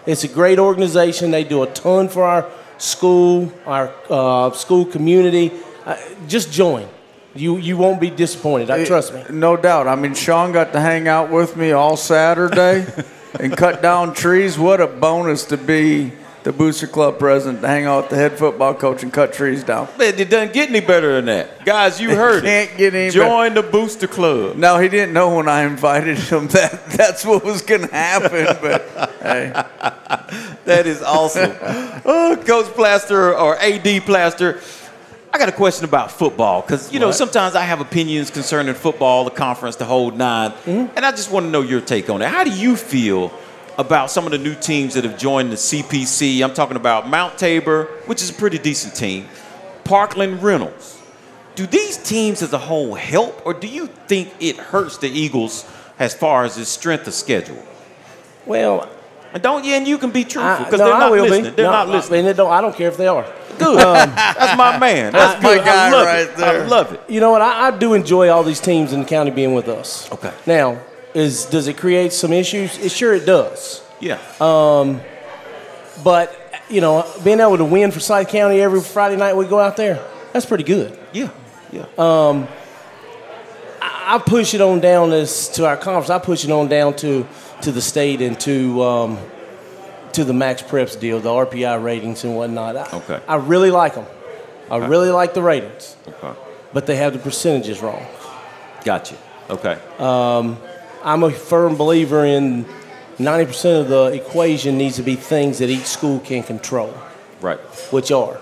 It's a great organization. They do a ton for our school, our uh, school community. Uh, just join. You you won't be disappointed. I trust me. No doubt. I mean, Sean got to hang out with me all Saturday and cut down trees. What a bonus to be the Booster Club president, to hang out with the head football coach and cut trees down. Man, it doesn't get any better than that. Guys, you heard it. Can't get any Join the Booster Club. No, he didn't know when I invited him that that's what was going to happen. But hey, That is awesome. oh, Coach Plaster or AD Plaster, I got a question about football because you know What? sometimes I have opinions concerning football, the conference, the whole 9 mm-hmm. and I just want to know your take on it. How do you feel about some of the new teams that have joined the CPC? I'm talking about Mount Tabor, which is a pretty decent team, Parkland Reynolds. Do these teams as a whole help, or do you think it hurts the Eagles as far as the strength of schedule? Well, and don't you and you can be truthful because no, they're I not will be. listening. They're No, not I- listening. and they don't, I don't care if they are. Good. Um, That's my man. That's I- good. I love it. I love it. You know what? I, I do enjoy all these teams in the county being with us. Okay. Now, is does it create some issues? It sure it does. Yeah. Um, but you know, being able to win for Forsyth County every Friday night we go out there, that's pretty good. Yeah. Yeah. Um, I, I push it on down as to our conference. I push it on down to to the state and to um, to the MaxPreps deal, the RPI ratings and whatnot. I, Okay. I really like them. I really like the ratings, Okay. but they have the percentages wrong. Gotcha. Okay. Um, I'm a firm believer in 90% of the equation needs to be things that each school can control, Right. which are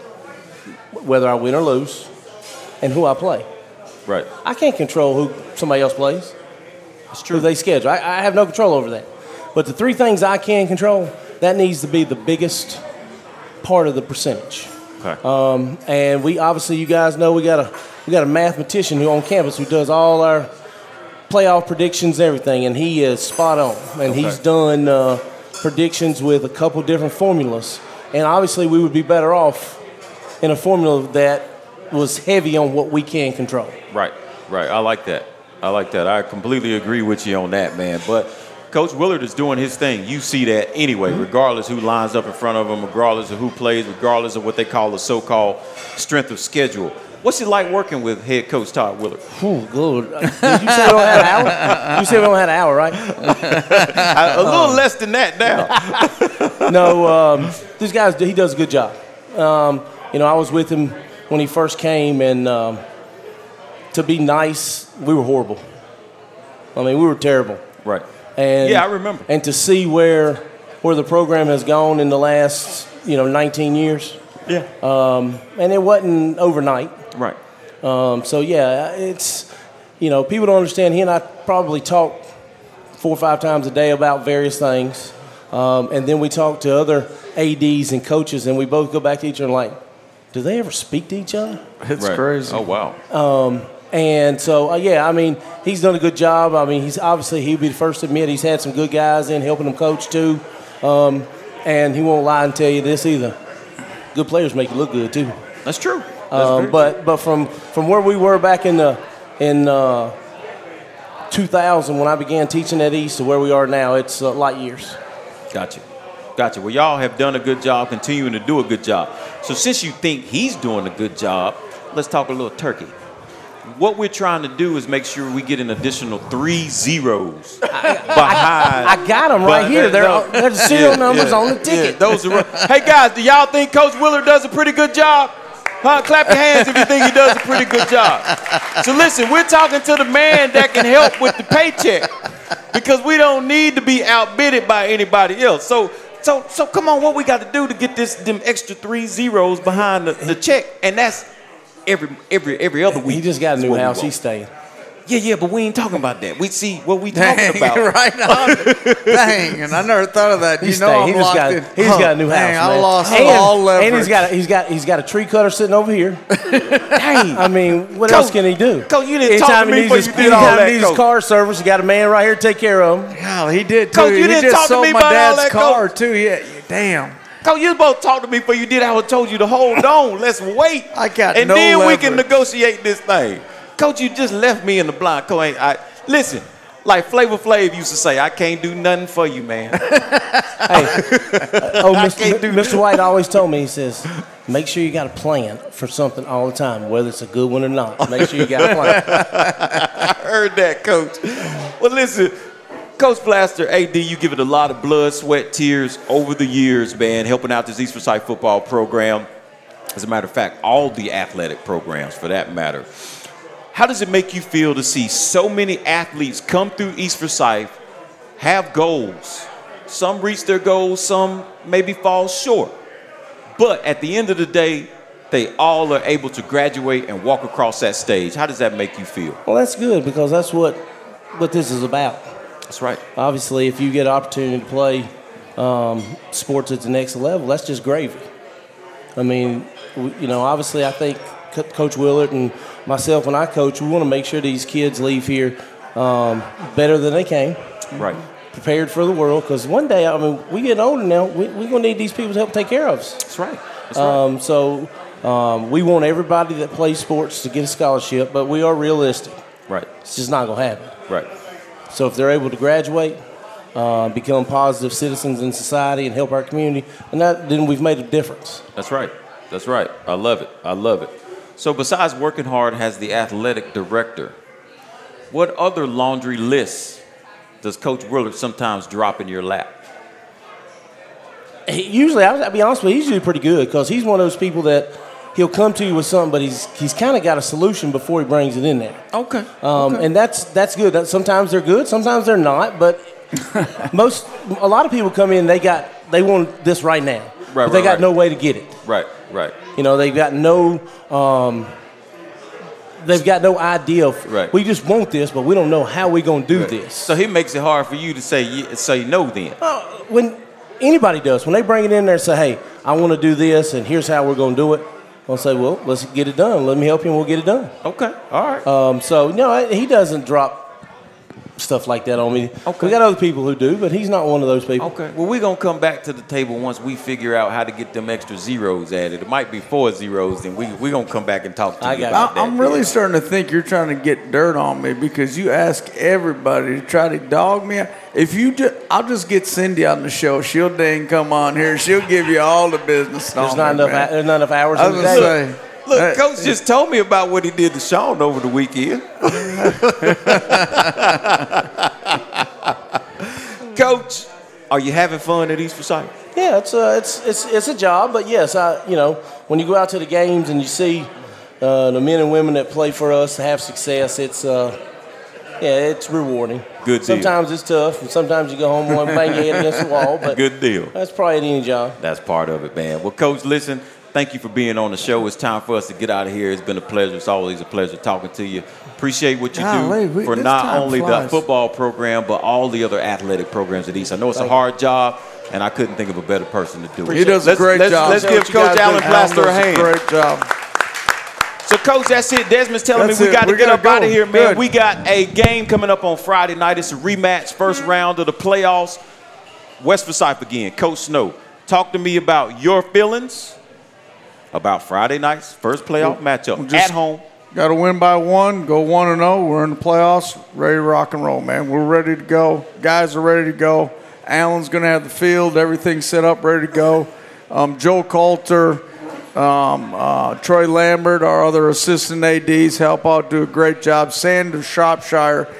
whether I win or lose and who I play. Right. I can't control who somebody else plays. It's true. Who they schedule. I, I have no control over that. But the three things I can control, that needs to be the biggest part of the percentage. Okay. Um, and we obviously, you guys know, we got a we got a mathematician who on campus who does all our playoff predictions, everything, and he is spot on. And Okay. he's done uh, predictions with a couple different formulas. And obviously, we would be better off in a formula that was heavy on what we can control. Right. Right. I like that. I like that. I completely agree with you on that, man. But Coach Willard is doing his thing. You see that anyway, regardless who lines up in front of him, regardless of who plays, regardless of what they call the so-called strength of schedule. What's it like working with head coach Todd Willard? Oh, good. Did you say we don't have an hour? You said we don't have an hour, right? a little less than that now. no, um, this guy's he does a good job. Um, you know, I was with him when he first came, and um, to be nice, we were horrible. I mean, we were terrible. Right. And Yeah, I remember. And to see where where the program has gone in the last you know 19 years. Yeah. Um, and it wasn't overnight. Right. Um, so yeah, it's you know people don't understand. He and I probably talk four or five times a day about various things, um, and then we talk to other ads and coaches, and we both go back to each other like, do they ever speak to each other? It's Right. crazy. Oh wow. Um, and so, uh, yeah, I mean, he's done a good job. I mean, he's obviously he'd be the first to admit he's had some good guys in helping him coach too. Um, and he won't lie and tell you this either. Good players make you look good too. That's true. Um, but but from from where we were back in the in uh, 2000 when I began teaching at East to where we are now, it's uh, light years. Gotcha. Gotcha. Well, y'all have done a good job, continuing to do a good job. So, since you think he's doing a good job, let's talk a little turkey. What we're trying to do is make sure we get an additional three zeros behind. I got them right here. They're- they're the serial numbers on the ticket. Yeah, those are. hey guys, do y'all think Coach Willard does a pretty good job? Huh? Clap your hands if you think he does a pretty good job. So listen, we're talking to the man that can help with the paycheck because we don't need to be outbidded by anybody else. So. So, so come on, what we got to do to get this them extra three zeros behind the, the check, and that's every every every other week. He just got a new house. He's staying. Yeah, yeah, but we ain't talking about that. We see what we talking Dang, about. right on. Dang, and I never thought of that. You He's know staying. I'm He just locked got, in. he just got a new house. Dang, I man. lost and, all leverage. And he's got a, he's got he's got a tree cutter sitting over here. Dang. I mean, what else can he do? Coach, you didn't talk to me he before you did all anytime that, he needs his car service, you got a man right here to take care of him. Hell, he did too. Coach, you he didn't just talk to me my about all dad's that, car Coach. too. Yeah, damn. Coach, you was supposed to me before you did. I would told you to hold on. Let's wait. I got and no then we can negotiate this thing. Coach, you just left me in the blind. Coach, I listen. Like Flavor Flav used to say, I can't do nothing for you, man. Hey, oh, Mr. Mr. White always told me, he says, make sure you got a plan for something all the time, whether it's a good one or not. Make sure you got a plan. I heard that, Coach. Well, listen, Coach Plaster, AD, you give it a lot of blood, sweat, tears over the years, man, helping out this East Forsyth football program. As a matter of fact, all the athletic programs for that matter. How does it make you feel to see so many athletes come through East Forsyth, have goals? Some reach their goals, some maybe fall short. But at the end of the day, they all are able to graduate and walk across that stage. How does that make you feel? Well, that's good because that's what what this is about. That's right. Obviously, if you get an opportunity to play um, sports at the next level, that's just gravy. I mean, you know, obviously, I think Coach Willard and myself, when I coach, we want to make sure these kids leave here um, better than they came. Right. Prepared for the world, because one day, I mean, we get older now. We, we're gonna need these people to help take care of us. That's right. That's Um, so um, we want everybody that plays sports to get a scholarship, but we are realistic. Right. It's just not gonna happen. Right. So if they're able to graduate, uh, become positive citizens in society, and help our community, and that, then we've made a difference. That's right. That's right. I love it. I love it. So besides working hard as the athletic director, what other laundry lists does Coach Willard sometimes drop in your lap? He, usually, I'll, I'll be honest with you, he's usually pretty good because he's one of those people that he'll come to you with something, but he's he's kind of got a solution before he brings it in there. Okay. Um, Okay. And that's that's good. That, sometimes they're good, sometimes they're not. But most, a lot of people come in, they got they want this right now, Right, but they right, got right. no way to get it. Right. Right. You know, they've got no. Um, They've got no idea. Of, Right. We just want this, but we don't know how we're going to do this. So he makes it hard for you to say say no. Then. when anybody does, when they bring it in there and say, "Hey, I want to do this, and here's how we're going to do it," I'll say, "Well, let's get it done. Let me help you, and we'll get it done." Okay, all right. Um, so no, he doesn't drop stuff like that on me. We got other people who do, but he's not one of those people. Okay. Well, we're gonna come back to the table once we figure out how to get them extra zeros added. It might be four zeros, then we we're gonna come back and talk to you about that. I'm really starting to think you're trying to get dirt on me because you ask everybody to try to dog me. If you just, I'll just get Cindy on the show. She'll dang come on here. She'll give you all the business. There's not me, enough. man. There's not enough hours I in the day. say. Look, Uh, Coach just told me about what he did to Sean over the weekend. Coach, are you having fun at East Forsyth? Yeah, it's a, it's, it's, it's a job, but yes, I, you know, when you go out to the games and you see uh, the men and women that play for us have success, it's, uh, yeah, it's rewarding. Good deal. Sometimes it's tough, and sometimes you go home and bang your head against the wall, but Good deal. that's probably at any job. That's part of it, man. Well, Coach, listen, thank you for being on the show. It's time for us to get out of here. It's been a pleasure. It's always a pleasure talking to you. Appreciate what you Golly, do we- for not only the football program, but all the other athletic programs at East. I know it's a Thank hard job, and I couldn't think of a better person to do it. He does a Let's- great let's- job. Let's give Coach Alan do. Plaster a hand. Great job. So, Coach, that's it. Desmond's telling That's me we got to get up out of here, man. Good. We got a game coming up on Friday night. It's a rematch, first round of the playoffs. West Forsyth again. Coach Snow, talk to me about your feelings about Friday night's first playoff matchup Just at home. Got to win by one. Go one and zero. We're in the playoffs. Ready to rock and roll, man. We're ready to go. Guys are ready to go. Alan's going to have the field. Everything set up, ready to go. Um, Joe Coulter, Um, uh, Troy Lambert, our other assistant ADs, help out, do a great job. Sandra Shropshire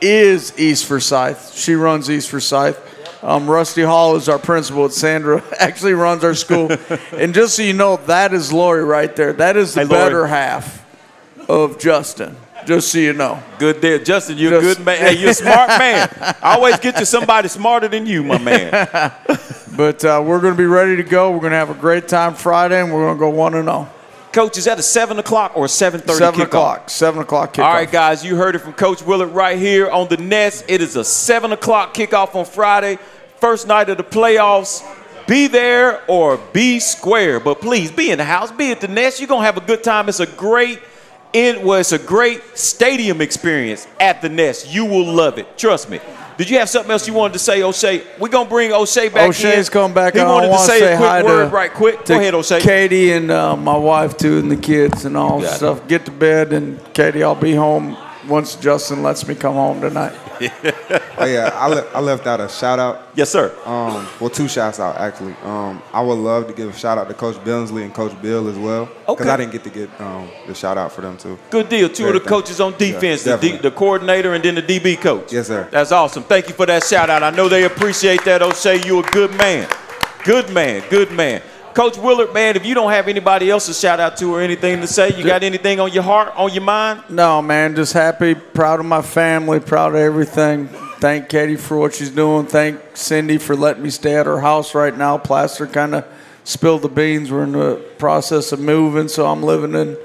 is East Forsyth. She runs East Forsyth. Um, Rusty Hall is our principal at Sandra, actually runs our school. and just so you know, that is Lori right there. That is the hey, better Lori. half of Justin. Just so you know. Good deal. Justin, you're just, a good man. Hey, you're a smart man. I always get you somebody smarter than you, my man. but uh, we're going to be ready to go. We're going to have a great time Friday, and we're going to go 1 and 0. Coach, is that a seven o'clock or a seven thirty? Seven o'clock. Seven o'clock kickoff. All right, guys, you heard it from Coach Willard right here on the Nest. It is a seven o'clock kickoff on Friday, first night of the playoffs. Be there or be square, but please be in the house, be at the Nest. You're gonna have a good time. It's a great, it was a great stadium experience at the Nest. You will love it. Trust me. Did you have something else you wanted to say, O'Shea? We're gonna bring O'Shea back in. O'Shea's coming back. He on. wanted I to say, say a quick word to, right quick. to Go ahead, O'Shea. Katie and uh, my wife too, and the kids and all got it. stuff. Get to bed, and Katie, I'll be home once Justin lets me come home tonight. oh yeah, I, le- I left out a shout out. Yes, sir. Um, well, two shouts out actually. Um, I would love to give a shout out to Coach Billingsley and Coach Bill as well, Okay. because I didn't get to get um, the shout out for them too. Good deal. Two Very of the thankful. coaches on defense, Yeah, the, D, the coordinator and then the DB coach. Yes, sir. That's awesome. Thank you for that shout out. I know they appreciate that, O'Shea. You a good man. Good man. Good man. Coach Willard, man, if you don't have anybody else to shout out to or anything to say, you got anything on your heart, on your mind? No, man, just happy, proud of my family, proud of everything. Thank Katie for what she's doing. Thank Cindy for letting me stay at her house right now. Plaster kind of spilled the beans. We're in the process of moving, so I'm living in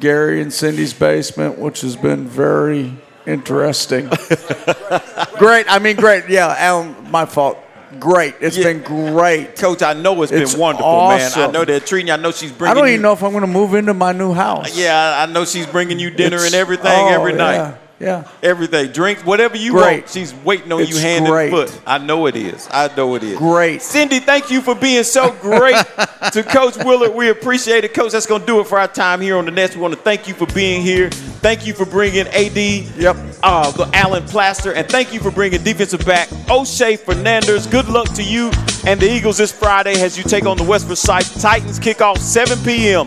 Gary and Cindy's basement, which has been very interesting. great. I mean, great. Yeah, Alan, my fault. Great. It's been great. Coach, I know it's It's been wonderful, man. I know they're treating you. I know she's bringing I don't you. even know if I'm going to move into my new house. Yeah, I know she's bringing you dinner It's- and everything oh, every night. yeah, yeah. Everything, drinks, whatever you Great. want. She's waiting on you hand great. and foot. I know it is. I know it is. Great. Cindy, thank you for being so great to Coach Willard. We appreciate it, Coach. That's going to do it for our time here on the Nest. We want to thank you for being here. Thank you for bringing AD, yep, uh, the Alan Plaster, and thank you for bringing defensive back O'Shea Fernandez. Good luck to you and the Eagles this Friday as you take on the West Forsyth Titans. Kickoff 7 p.m.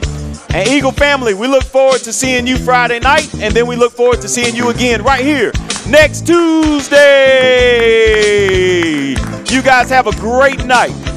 And Eagle family, we look forward to seeing you Friday night, and then we look forward to seeing you again right here next Tuesday. You guys have a great night.